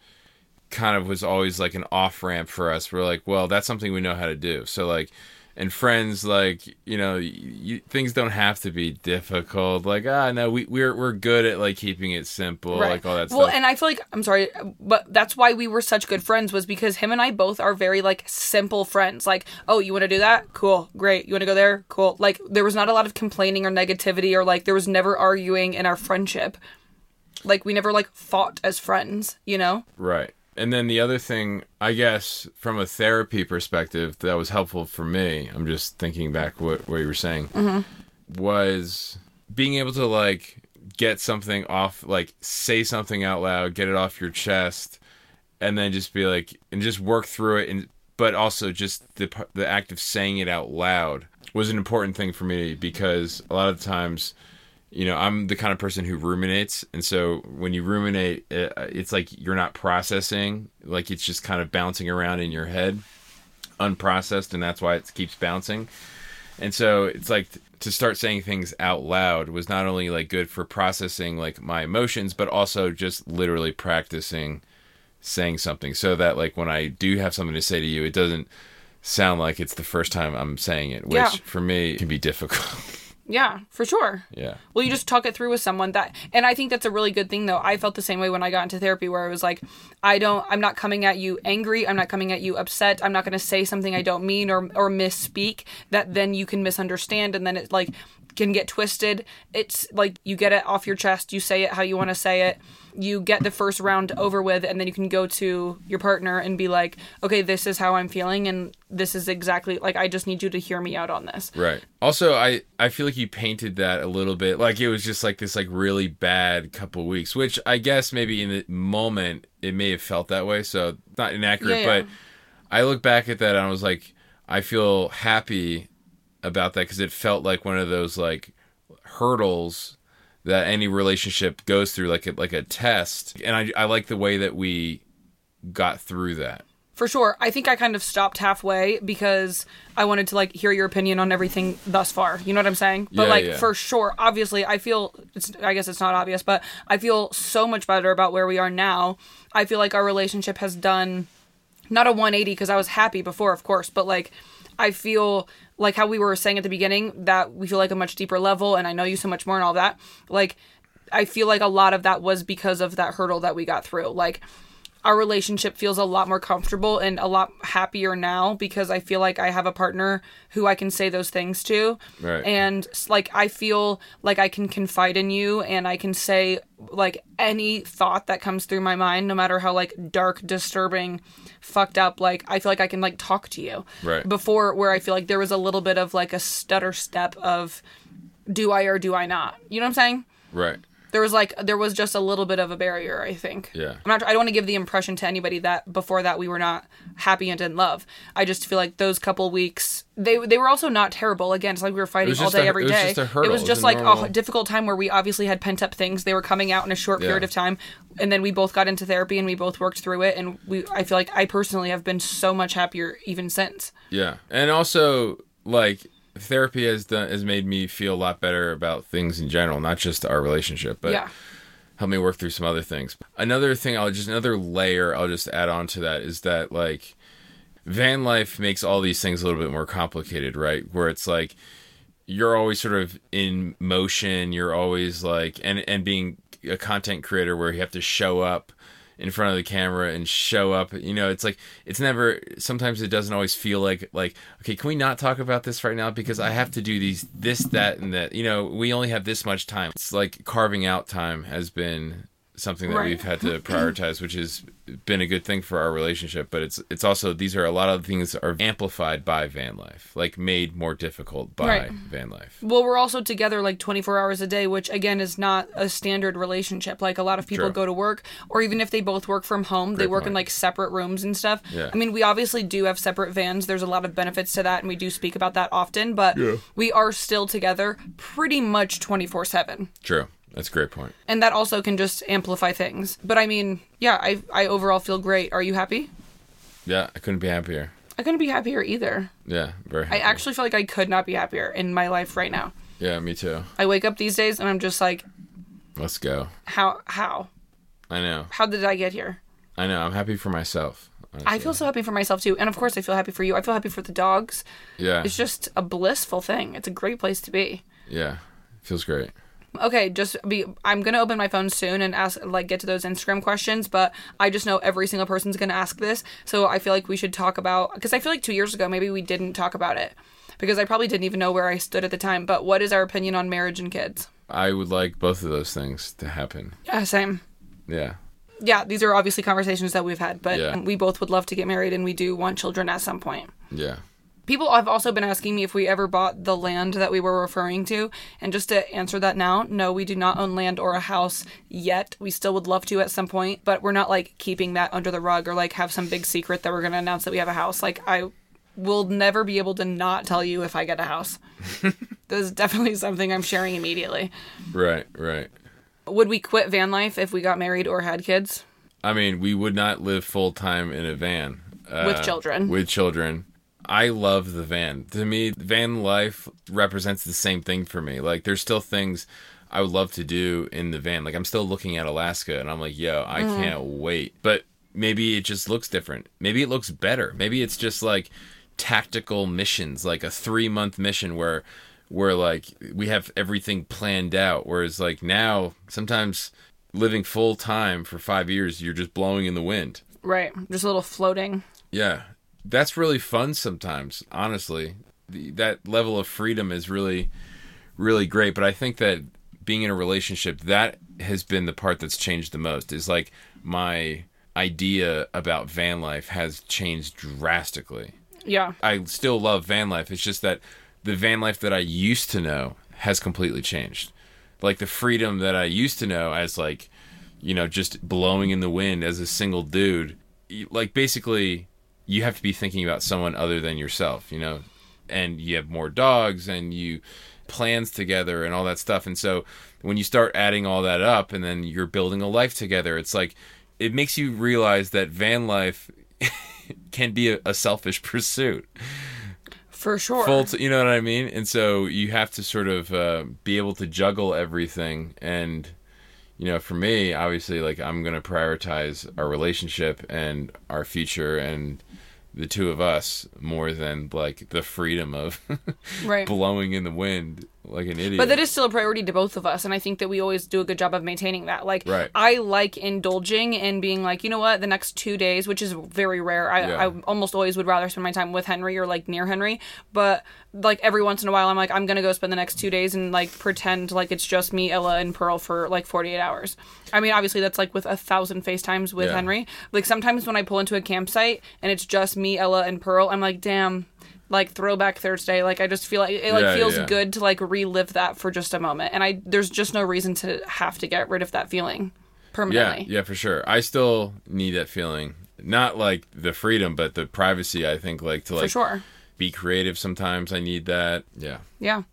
kind of was always like an off ramp for us. We're like, well, that's something we know how to do. So like, and friends, like you know, you, things don't have to be difficult. Like ah, no, we we're we're good at like keeping it simple, like all that stuff. well, stuff. and I feel like I'm sorry, but that's why we were such good friends was because him and I both are very like simple friends. Like, oh, you want to do that? Cool, great. You want to go there? Cool. Like, there was not a lot of complaining or negativity, or like there was never arguing in our friendship. Like, we never like fought as friends, you know? Right. And then the other thing, I guess, from a therapy perspective, that was helpful for me. I'm just thinking back what what you were saying mm-hmm. was being able to like get something off, like say something out loud, get it off your chest, and then just be like, and just work through it. And but also just the the act of saying it out loud was an important thing for me because a lot of times you know i'm the kind of person who ruminates and so when you ruminate uh, uh, it's like you're not processing like it's just kind of bouncing around in your head unprocessed and that's why it keeps bouncing and so it's like to start saying things out loud was not only like good for processing like my emotions but also just literally practicing saying something so that like when i do have something to say to you it doesn't sound like it's the first time I'm saying it, which Yeah. for me can be difficult. <laughs> Yeah, for sure. yeah. Well, you just talk it through with someone that, and I think that's a really good thing though. I felt the same way when I got into therapy where I was like, I don't, I'm not coming at you angry. I'm not coming at you upset. I'm not going to say something I don't mean or, or misspeak that then you can misunderstand and then it like can get twisted. It's like you get it off your chest. You say it how you want to say it. You get the first round over with, and then you can go to your partner and be like, okay, this is how I'm feeling. And this is exactly like, I just need you to hear me out on this. Right. Also, I I feel like you painted that a little bit like it was just like this like really bad couple weeks, which I guess maybe in the moment it may have felt that way, so not inaccurate. Yeah, yeah. But I look back at that and I was like, I feel happy about that because it felt like one of those like hurdles that any relationship goes through, like a, like a test. And I I like the way that we got through that. For sure. I think I kind of stopped halfway because I wanted to like hear your opinion on everything thus far. You know what I'm saying? But Yeah, like yeah. for sure, obviously I feel it's I guess it's not obvious, but I feel so much better about where we are now. I feel like our relationship has done not a 180 because I was happy before, of course, but like I feel like how we were saying at the beginning that we feel like a much deeper level and I know you so much more and all that. Like I feel like a lot of that was because of that hurdle that we got through. Like our relationship feels a lot more comfortable and a lot happier now because I feel like I have a partner who I can say those things to. Right. And like I feel like I can confide in you and I can say like any thought that comes through my mind no matter how like dark, disturbing, fucked up like I feel like I can like talk to you. Right. Before where I feel like there was a little bit of like a stutter step of do I or do I not? You know what I'm saying? Right. There was like there was just a little bit of a barrier i think. Yeah. i'm not i don't want to give the impression to anybody that before that we were not happy and in love. I just feel like those couple weeks they they were also not terrible again it's like we were fighting all day a- every it was just a hurdle. it was It was a like normal- a difficult time where we obviously had pent up things they were coming out in a short period of time and then we both got into therapy and we both worked through it and we i feel like i personally have been so much happier even since. Yeah, and also like therapy has done has made me feel a lot better about things in general, not just our relationship, but yeah help me work through some other things. Another thing, I'll just another layer I'll just add on to that is that like van life makes all these things a little bit more complicated, right? Where it's like you're always sort of in motion, you're always like and and being a content creator where you have to show up in front of the camera and show up. You know it's like it's never sometimes it doesn't always feel like like okay can we not talk about this right now? Because i have to do these this that and that. You know we only have this much time. It's like carving out time has been something that Right. we've had to <clears throat> prioritize which has been a good thing for our relationship but it's it's also these are a lot of things are amplified by van life like made more difficult by Right. van life Well, we're also together like 24 hours a day, which again is not a standard relationship. Like a lot of people True. go to work, or even if they both work from home, they Great work in like separate rooms and stuff. Yeah. I mean, we obviously do have separate vans. There's a lot of benefits to that, and we do speak about that often, but we are still together pretty much 24 7. true that's a great point And that also can just amplify things. But I mean, yeah, I, I overall feel great. Are you happy? yeah i couldn't be happier I couldn't be happier either. yeah very I actually feel like I could not be happier in my life right now. yeah me too I wake up these days and I'm just like, let's go how, how? i know How did I get here? i know i'm happy for myself I feel so happy for myself too. And of course, I feel happy for you. I feel happy for the dogs. yeah It's just a blissful thing. It's a great place to be. Yeah, feels great. Okay, just be. I'm gonna open my phone soon and ask, like, get to those Instagram questions. But I just know every single person's gonna ask this, so I feel like we should talk about. Because I feel like two years ago maybe we didn't talk about it, because I probably didn't even know where I stood at the time. But what is our opinion on marriage and kids? I would like both of those things to happen. Yeah, same. Yeah, Yeah, these are obviously conversations that we've had, but Yeah. we both would love to get married and we do want children at some point. yeah, People have also been asking me if we ever bought the land that we were referring to. And just to answer that now, no, we do not own land or a house yet. We still would love to at some point, but we're not like keeping that under the rug or like have some big secret that we're going to announce that we have a house. Like, I will never be able to not tell you if I get a house. <laughs> this is definitely something I'm sharing immediately. right, right. Would we quit van life if we got married or had kids? I mean, we would not live full time in a van uh, With children. With children, I love the van. To me, van life represents the same thing for me. Like, there's still things I would love to do in the van. Like, I'm still looking at Alaska, and I'm like, yo, I Mm-hmm. can't wait. But maybe it just looks different. Maybe it looks better. Maybe it's just like tactical missions, like a three month mission where where like we have everything planned out. Whereas like now, sometimes living full time for five years, you're just blowing in the wind. Right. Just a little floating. Yeah, that's really fun sometimes. Honestly, the, that level of freedom is really, really great. But I think that being in a relationship that has been the part that's changed the most. Is like my idea about van life has changed drastically. Yeah. I still love van life. It's just that the van life that I used to know has completely changed. Like the freedom that I used to know as like, you know, just blowing in the wind as a single dude. Like basically you have to be thinking about someone other than yourself, you know. And you have more dogs and you plans together and all that stuff. And so when you start adding all that up and then you're building a life together, it's like it makes you realize that van life <laughs> can be a, a selfish <laughs> pursuit For sure. full t- you know what i mean and so you have to sort of uh, be able to juggle everything and you know for me obviously like i'm going to prioritize our relationship and our future and the two of us more than like the freedom of <laughs> Right. blowing in the wind like an idiot But that is still a priority to both of us, and I think that we always do a good job of maintaining that. Like, Right. I like indulging and being like, you know what, the next two days, which is very rare. I, Yeah. I almost always would rather spend my time with Henry or like near Henry, but like every once in a while, I'm like, I'm gonna go spend the next two days and like pretend like it's just me, Ella, and Pearl for like 48 hours. I mean, obviously that's like with a thousand FaceTimes with Yeah. Henry. Like sometimes when I pull into a campsite and it's just me, Ella, and Pearl, I'm like, damn. Like throwback Thursday, like I just feel like it like Yeah, feels yeah. good to like relive that for just a moment. And i there's just no reason to have to get rid of that feeling permanently. Yeah for sure. I still need that feeling. Not like the freedom but the privacy i think like to like for sure. be creative sometimes. I need that. Yeah. Yeah.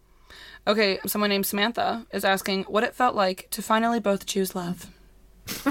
Okay someone named samantha is asking what it felt like to finally both choose love. <laughs>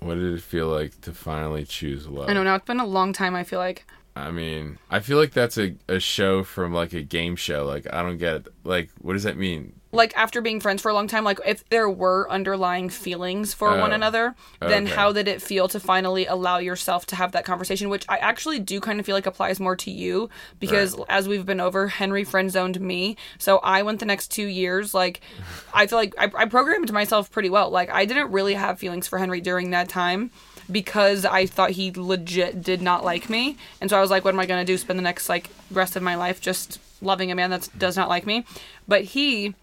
What did it feel like to finally choose love? I know now it's been a long time i feel like I mean, I feel like that's a, a show from like a game show. Like, I don't get it. Like, what does that mean? like after being friends for a long time like if there were underlying feelings for one Oh. another then Okay. how did it feel to finally allow yourself to have that conversation which i actually do kind of feel like applies more to you because Right. as we've been over henry friend zoned me so i went the next two years like i feel like I, I programmed myself pretty well like i didn't really have feelings for henry during that time because I thought he legit did not like me. And so I was like, what am I going to do? Spend the next like rest of my life just loving a man that does not like me. But he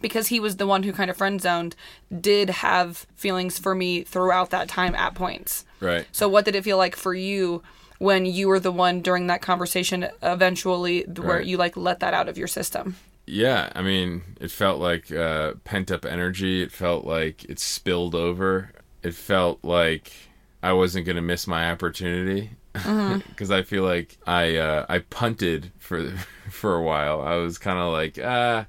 because he was the one who kind of friend zoned, did have feelings for me throughout that time at points. Right. So, what did it feel like for you when you were the one during that conversation eventually where Right. you like let that out of your system? Yeah. I mean, it felt like uh, pent up energy. It felt like it spilled over. It felt like I wasn't going to miss my opportunity. <laughs> Because I feel like I uh, I punted for <laughs> for a while. I was kind of like ah,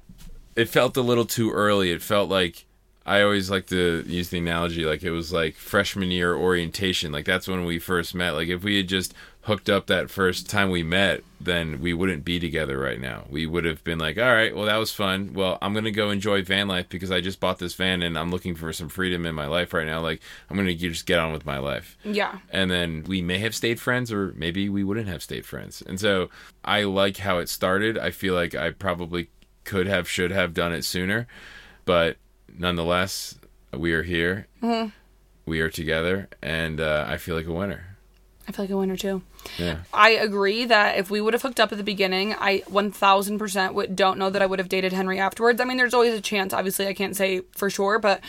it felt a little too early. It felt like I always like to use the analogy like it was like freshman year orientation. Like that's when we first met. Like if we had just hooked up that first time we met, then we wouldn't be together right now. We would have been like, all right, well that was fun. Well, I'm gonna go enjoy van life because I just bought this van and I'm looking for some freedom in my life right now. Like I'm gonna just get on with my life Yeah. and then we may have stayed friends or maybe we wouldn't have stayed friends and so i like how it started i feel like i probably could have should have done it sooner but nonetheless we are here we are together and uh, i feel like a winner I feel like a winner too. Yeah I agree that if we would have hooked up at the beginning, I 1000% would, don't know that I would have dated Henry afterwards. I mean, there's always a chance. Obviously, I can't say for sure, but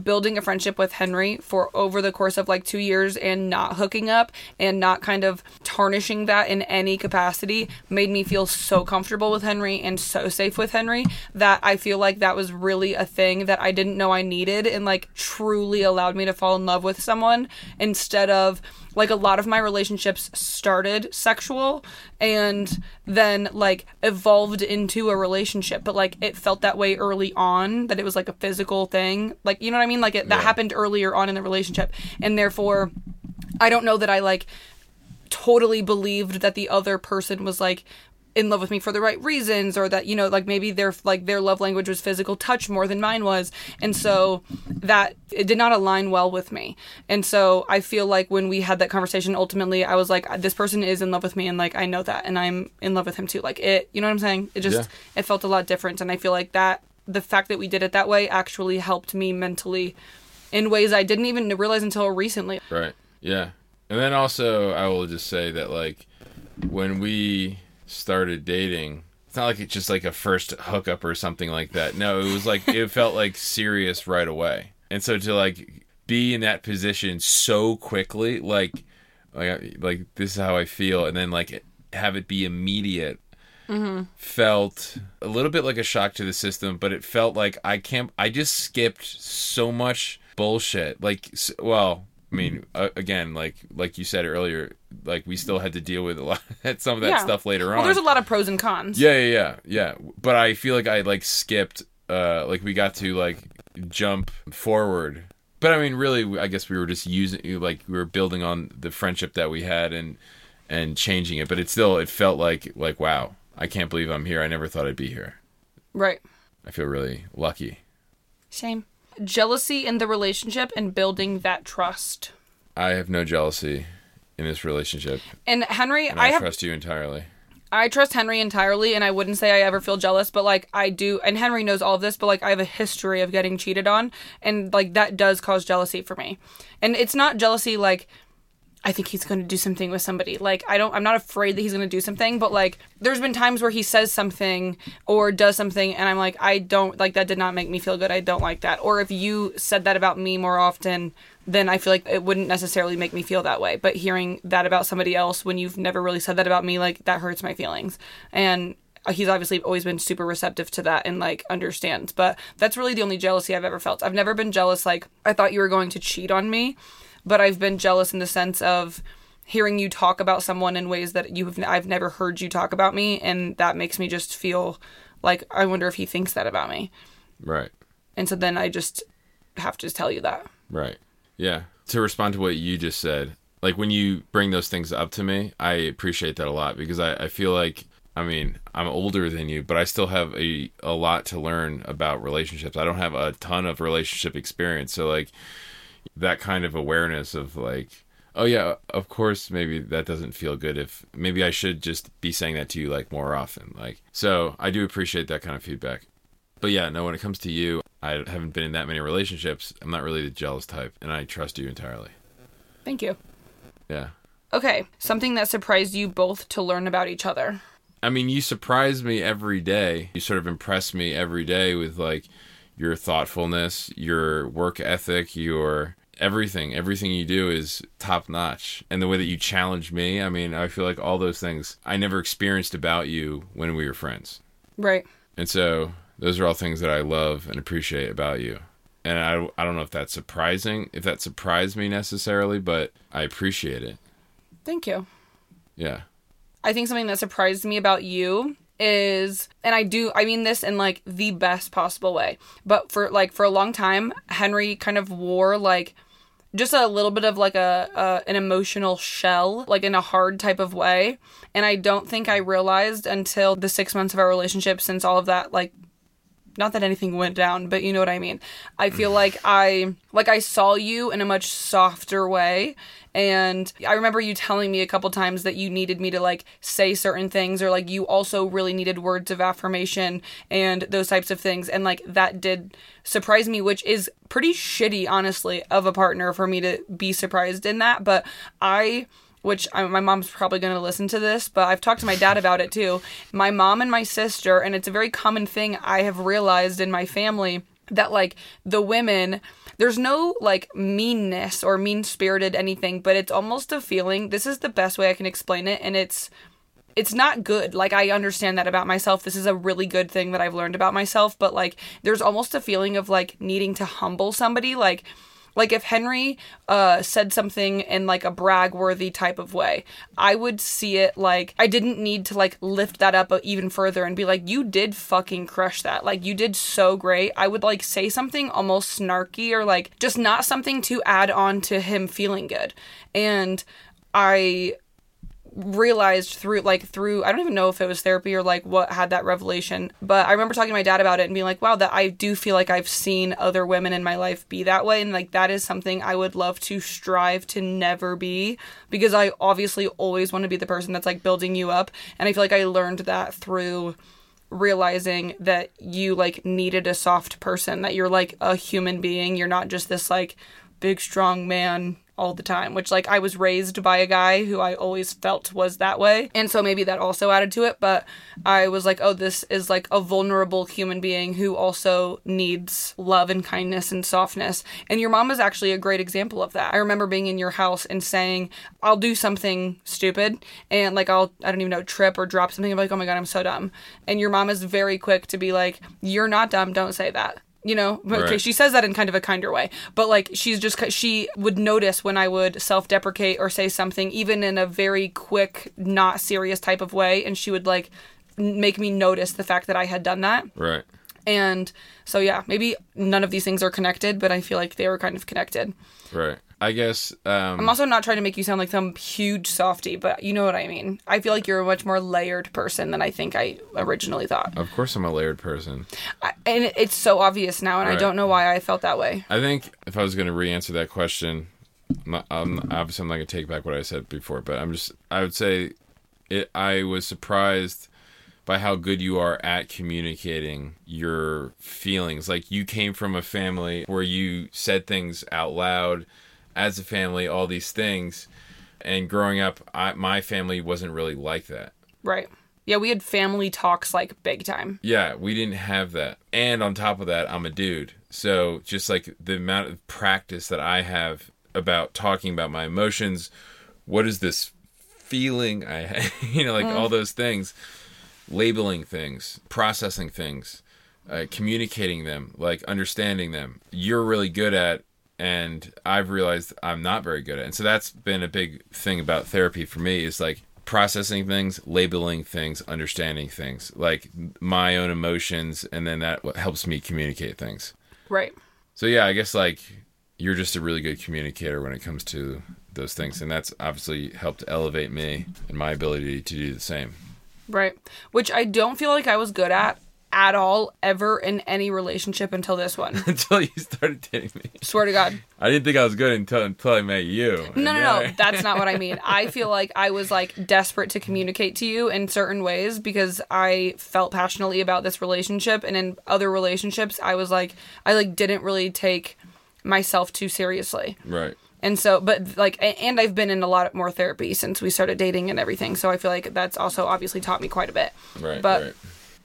building a friendship with Henry for over the course of like two years and not hooking up and not kind of tarnishing that in any capacity made me feel so comfortable with Henry and so safe with Henry that I feel like that was really a thing that I didn't know I needed and like truly allowed me to fall in love with someone instead of like a lot of my relationships started sexual and then like evolved into a relationship. But like it felt that way early on that it was like a physical thing. Like you know what i mean? Like it, that Yeah. happened earlier on in the relationship. And therefore i don't know that i like totally believed that the other person was like in love with me for the right reasons or that you know like maybe their like their love language was physical touch more than mine was and so that it did not align well with me and so i feel like when we had that conversation ultimately i was like this person is in love with me and like i know that and i'm in love with him too like it you know what i'm saying it just Yeah. it felt a lot different and i feel like that the fact that we did it that way actually helped me mentally in ways i didn't even realize until recently Right. Yeah. And then also, I will just say that like when we started dating, it's not like it's just like a first hookup or something like that. No, it was like it felt like serious right away. And so to like be in that position so quickly, like like like this is how I feel, and then like have it be immediate Mm-hmm. felt a little bit like a shock to the system, but it felt like I can't. I just skipped so much bullshit. Like, well, I mean, uh, again, like like you said earlier, like we still had to deal with a lot <laughs> some of that Yeah. stuff later well on. there's a lot of pros and cons Yeah, yeah, yeah, yeah. But I feel like I like skipped. Uh, like we got to like jump forward. But I mean, really, I guess we were just using like we were building on the friendship that we had and and changing it. But it still it felt like like wow, I can't believe I'm here. I never thought I'd be here. right I feel really lucky. Same. Jealousy in the relationship and building that trust. I have no jealousy in this relationship, And Henry, and I I, have trust you entirely. I trust Henry entirely and I wouldn't say I ever feel jealous, but like I do and Henry knows all of this, but like I have a history of getting cheated on and like that does cause jealousy for me. And it's not jealousy like I think he's going to do something with somebody. Like I don't I'm not afraid that he's going to do something, but like there's been times where he says something or does something and I'm like I don't like that did not make me feel good. I don't like that. Or if you said that about me more often, then I feel like it wouldn't necessarily make me feel that way. But hearing that about somebody else when you've never really said that about me, like that hurts my feelings. And he's obviously always been super receptive to that and like understands. But that's really the only jealousy I've ever felt. I've never been jealous like I thought you were going to cheat on me, but I've been jealous in the sense of hearing you talk about someone in ways that you have I've never heard you talk about me and that makes me just feel like I wonder if he thinks that about me. Right. And so then I just have to tell you that. Right. Yeah. To respond to what you just said, like when you bring those things up to me, I appreciate that a lot because I, I feel like, I mean, I'm older than you, but I still have a, a lot to learn about relationships. I don't have a ton of relationship experience. So, like, that kind of awareness of, like, oh, yeah, of course, maybe that doesn't feel good if maybe I should just be saying that to you, like, more often. Like, so I do appreciate that kind of feedback. But yeah, no, when it comes to you, I haven't been in that many relationships. I'm not really the jealous type, and I trust you entirely. Thank you. Yeah. Okay, something that surprised you both to learn about each other. I mean, you surprise me every day. You sort of impress me every day with like your thoughtfulness, your work ethic, your everything. Everything you do is top notch. And the way that you challenge me, I mean, I feel like all those things I never experienced about you when we were friends. Right. And so those are all things that I love and appreciate about you. And I, I don't know if that's surprising, if that surprised me necessarily, but I appreciate it. Thank you. Yeah. I think something that surprised me about you is and I do I mean this in like the best possible way. But for like for a long time Henry kind of wore like just a little bit of like a, an emotional shell like in a hard type of way and I don't think I realized until the 6 months of our relationship since all of that like not that anything went down, but you know what I mean. I feel mm. like I like I saw you in a much softer way and I remember you telling me a couple times that you needed me to like say certain things or like you also really needed words of affirmation and those types of things and like that did surprise me which is pretty shitty honestly of a partner for me to be surprised in that, but I which I, my mom's probably going to listen to this, but I've talked to my dad about it too. My mom and my sister, and it's a very common thing I have realized in my family that like the women there's no like meanness or mean spirited anything, but it's almost a feeling. This is the best way I can explain it, and it's it's not good. Like I understand that about myself. This is a really good thing that I've learned about myself, but like there's almost a feeling of like needing to humble somebody like like if Henry uh said something in like a brag worthy type of way, I would see it like I didn't need to like lift that up even further and be like you did fucking crush that. Like you did so great. I would like say something almost snarky or like just not something to add on to him feeling good. And I realized through like through I don't even know if it was therapy or like what had that revelation, but I remember talking to my dad about it and being like, wow, that I do feel like I've seen other women in my life be that way and like that is something I would love to strive to never be because I obviously always want to be the person that's like building you up and I feel like I learned that through realizing that you like needed a soft person that you're like a human being you're not just this like big strong man all the time, which like I was raised by a guy who I always felt was that way. And so maybe that also added to it, but I was like, oh, this is like a vulnerable human being who also needs love and kindness and softness. And your mom is actually a great example of that. I remember being in your house and saying, I'll do something stupid and like I'll I don't even know, trip or drop something. I'm like, oh my god, I'm so dumb. And your mom is very quick to be like, You're not dumb, don't say that you know okay Right. she says that in kind of a kinder way but like she's just she would notice when i would self-deprecate or say something even in a very quick not serious type of way and she would like make me notice the fact that i had done that Right. and so yeah maybe none of these things are connected but i feel like they were kind of connected Right. I guess um i'm also not trying to make you sound like some huge softy but you know what i mean i feel like you're a much more layered person than i think i originally thought of course I'm a layered person. I, and it's so obvious now and i don't know why i felt that way I think if I was going to re-answer that question, I'm, I'm obviously I'm not going to take back what I said before, but I'm just I would say it. I was surprised by how good you are at communicating your feelings. Like you came from a family where you said things out loud as a family, all these things, and growing up, I, my family wasn't really like that. Right. Yeah, we had family talks like big time. Yeah, we didn't have that. And on top of that, I'm a dude. So just like the amount of practice that I have about talking about my emotions, what is this feeling I have, <laughs> you know, like all those things, labeling things, processing things, uh, communicating them, like understanding them. You're really good at and I've realized I'm not very good at. And so that's been a big thing about therapy for me is like processing things, labeling things, understanding things, like my own emotions, and then that helps me communicate things. Right. So yeah, I guess like you're just a really good communicator when it comes to those things, and that's obviously helped elevate me and my ability to do the same. Right. Which I don't feel like I was good at at all ever in any relationship until this one. <laughs> until you started dating me, Swear to God. I didn't think I was good until until I met you. No, no, no. That's not what I mean. I feel like I was like desperate to communicate to you in certain ways because I felt passionately about this relationship and in other relationships I was like I like didn't really take myself too seriously. right. And so, but like, and I've been in a lot more therapy since we started dating and everything. So I feel like that's also obviously taught me quite a bit. Right. But right.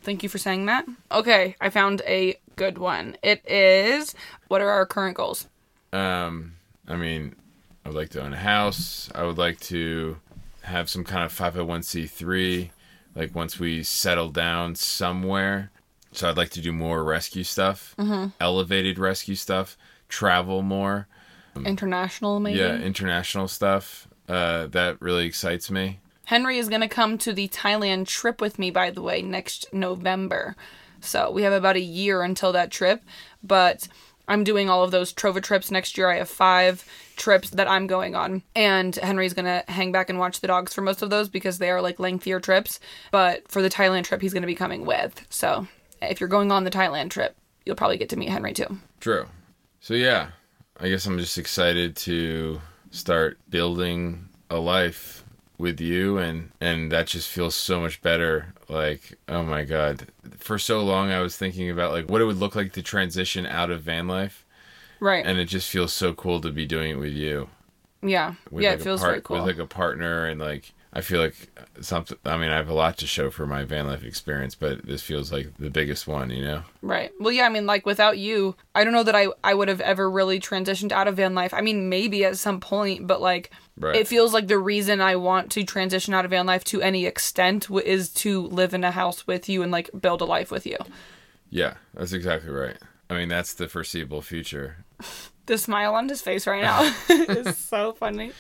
Thank you for saying that. Okay, I found a good one. It is what are our current goals? Um, I mean, I would like to own a house. I would like to have some kind of 501c3, like once we settle down somewhere. So I'd like to do more rescue stuff, elevated rescue stuff, travel more. International, maybe? Yeah, international stuff. Uh, that really excites me. Henry is going to come to the Thailand trip with me, by the way, next November. So we have about a year until that trip, but I'm doing all of those Trova trips next year. I have five trips that I'm going on, and Henry's going to hang back and watch the dogs for most of those because they are like lengthier trips. But for the Thailand trip, he's going to be coming with. So if you're going on the Thailand trip, you'll probably get to meet Henry too. True. So yeah, I guess I'm just excited to start building a life with you and and that just feels so much better like oh my god for so long i was thinking about like what it would look like to transition out of van life Right. and it just feels so cool to be doing it with you yeah. with yeah, like it feels part- very cool. with like a partner and like i feel like something i mean i have a lot to show for my van life experience but this feels like the biggest one you know Right. Well, yeah, I mean, like without you, I don't know that I I would have ever really transitioned out of van life. I mean, maybe at some point, but like Right. it feels like the reason I want to transition out of van life to any extent w- is to live in a house with you and like build a life with you. yeah that's exactly right i mean that's the foreseeable future The smile on his face right now <laughs> <laughs> is so funny.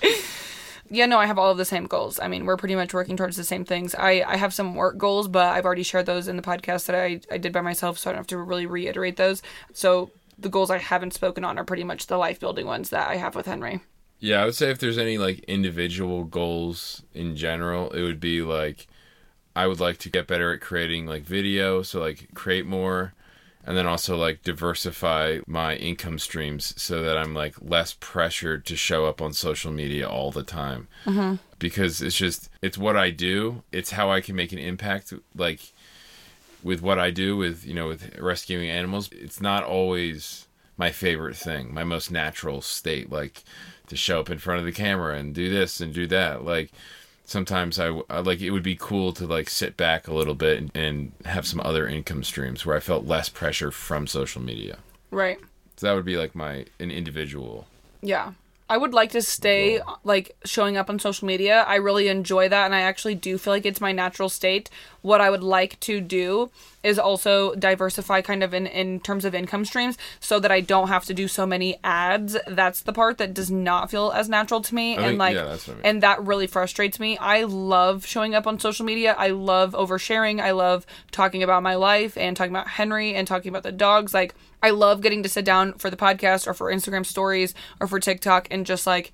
Yeah, no, I have all of the same goals. I mean, we're pretty much working towards the same things. I, I have some work goals, but I've already shared those in the podcast that I, I did by myself, so I don't have to really reiterate those. So the goals I haven't spoken on are pretty much the life building ones that I have with Henry. Yeah, I would say if there's any like individual goals in general, it would be like I would like to get better at creating like video, so like create more and then also like diversify my income streams so that I'm like less pressured to show up on social media all the time. Mm-hmm. Because it's just it's what I do. It's how I can make an impact like with what I do with, you know, with rescuing animals. It's not always my favorite thing, my most natural state like to show up in front of the camera and do this and do that. Like sometimes I, I like it would be cool to like sit back a little bit and, and have some other income streams where I felt less pressure from social media. Right. So that would be like my an individual. Yeah. I would like to stay like showing up on social media. I really enjoy that and I actually do feel like it's my natural state. What I would like to do is also diversify kind of in in terms of income streams so that I don't have to do so many ads. That's the part that does not feel as natural to me I and like yeah, I mean. and that really frustrates me. I love showing up on social media. I love oversharing. I love talking about my life and talking about Henry and talking about the dogs. Like I love getting to sit down for the podcast or for Instagram stories or for TikTok and just like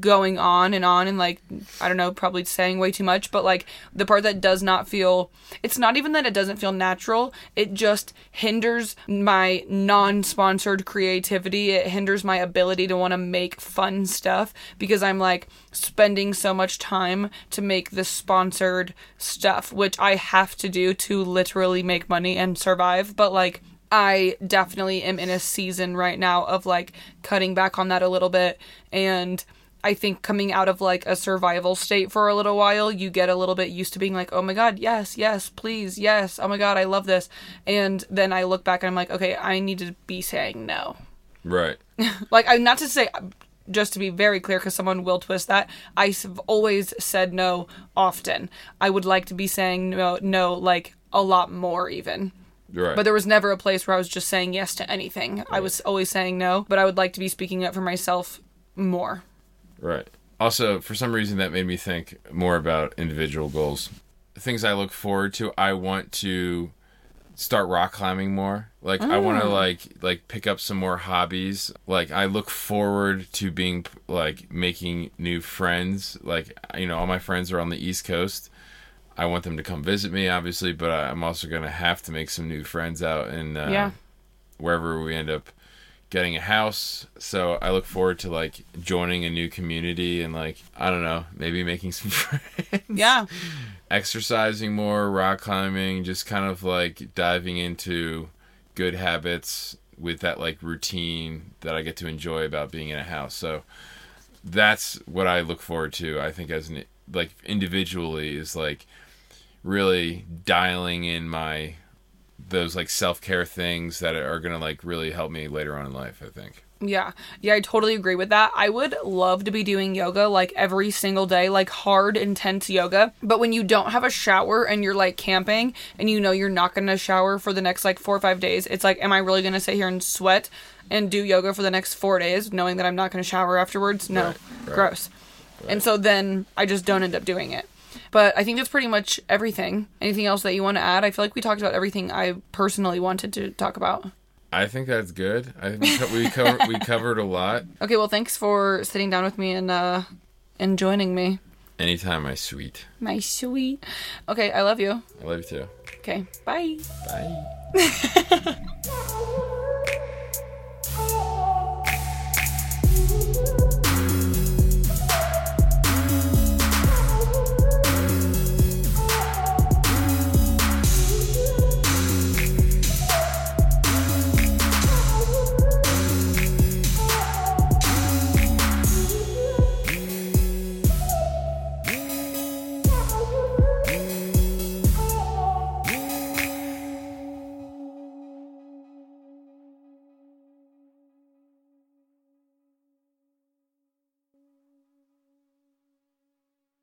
going on and on and like I don't know, probably saying way too much, but like the part that does not feel it's not even that it doesn't feel natural, it just hinders my non-sponsored creativity. It hinders my ability to want to make fun stuff because I'm like spending so much time to make the sponsored stuff, which I have to do to literally make money and survive, but like I definitely am in a season right now of like cutting back on that a little bit and I think coming out of like a survival state for a little while, you get a little bit used to being like, oh my God, yes, yes, please, yes, oh my God, I love this. And then I look back and I'm like, okay, I need to be saying no. Right. <laughs> Like, I'm not to say, just to be very clear, because someone will twist that, I've always said no often. I would like to be saying no, no, like a lot more even. Right. But there was never a place where I was just saying yes to anything. I was always saying no, but I would like to be speaking up for myself more. Right. Also, for some reason, that made me think more about individual goals. Things I look forward to. I want to start rock climbing more. Like I want to like like pick up some more hobbies. Like I look forward to being like making new friends. Like you know, all my friends are on the East Coast. I want them to come visit me, obviously, but I'm also gonna have to make some new friends out in uh, Yeah. wherever we end up getting a house. So I look forward to like joining a new community and like I don't know, maybe making some <laughs> friends. Yeah. Exercising more, rock climbing, just kind of like diving into good habits with that like routine that I get to enjoy about being in a house. So that's what I look forward to. I think as an like individually is like really dialing in my those like self-care things that are to like really help me later on in life, I think. Yeah. Yeah, I totally agree with that. I would love to be doing yoga like every single day, like hard, intense yoga. But when you don't have a shower and you're like camping and you know you're not going to shower for the next like four or five days, it's like, am I really going to sit here and sweat and do yoga for the next four days knowing that I'm not going to shower afterwards? No. Right, right. Gross. And so then I just don't end up doing it. But I think that's pretty much everything. Anything else that you want to add? I feel like we talked about everything I personally wanted to talk about. I think that's good. I think we, co- we covered we covered a lot. <laughs> Okay, well, thanks for sitting down with me and uh and joining me. Anytime, my sweet. My sweet. Okay, I love you. I love you too. Okay, bye. Bye. <laughs>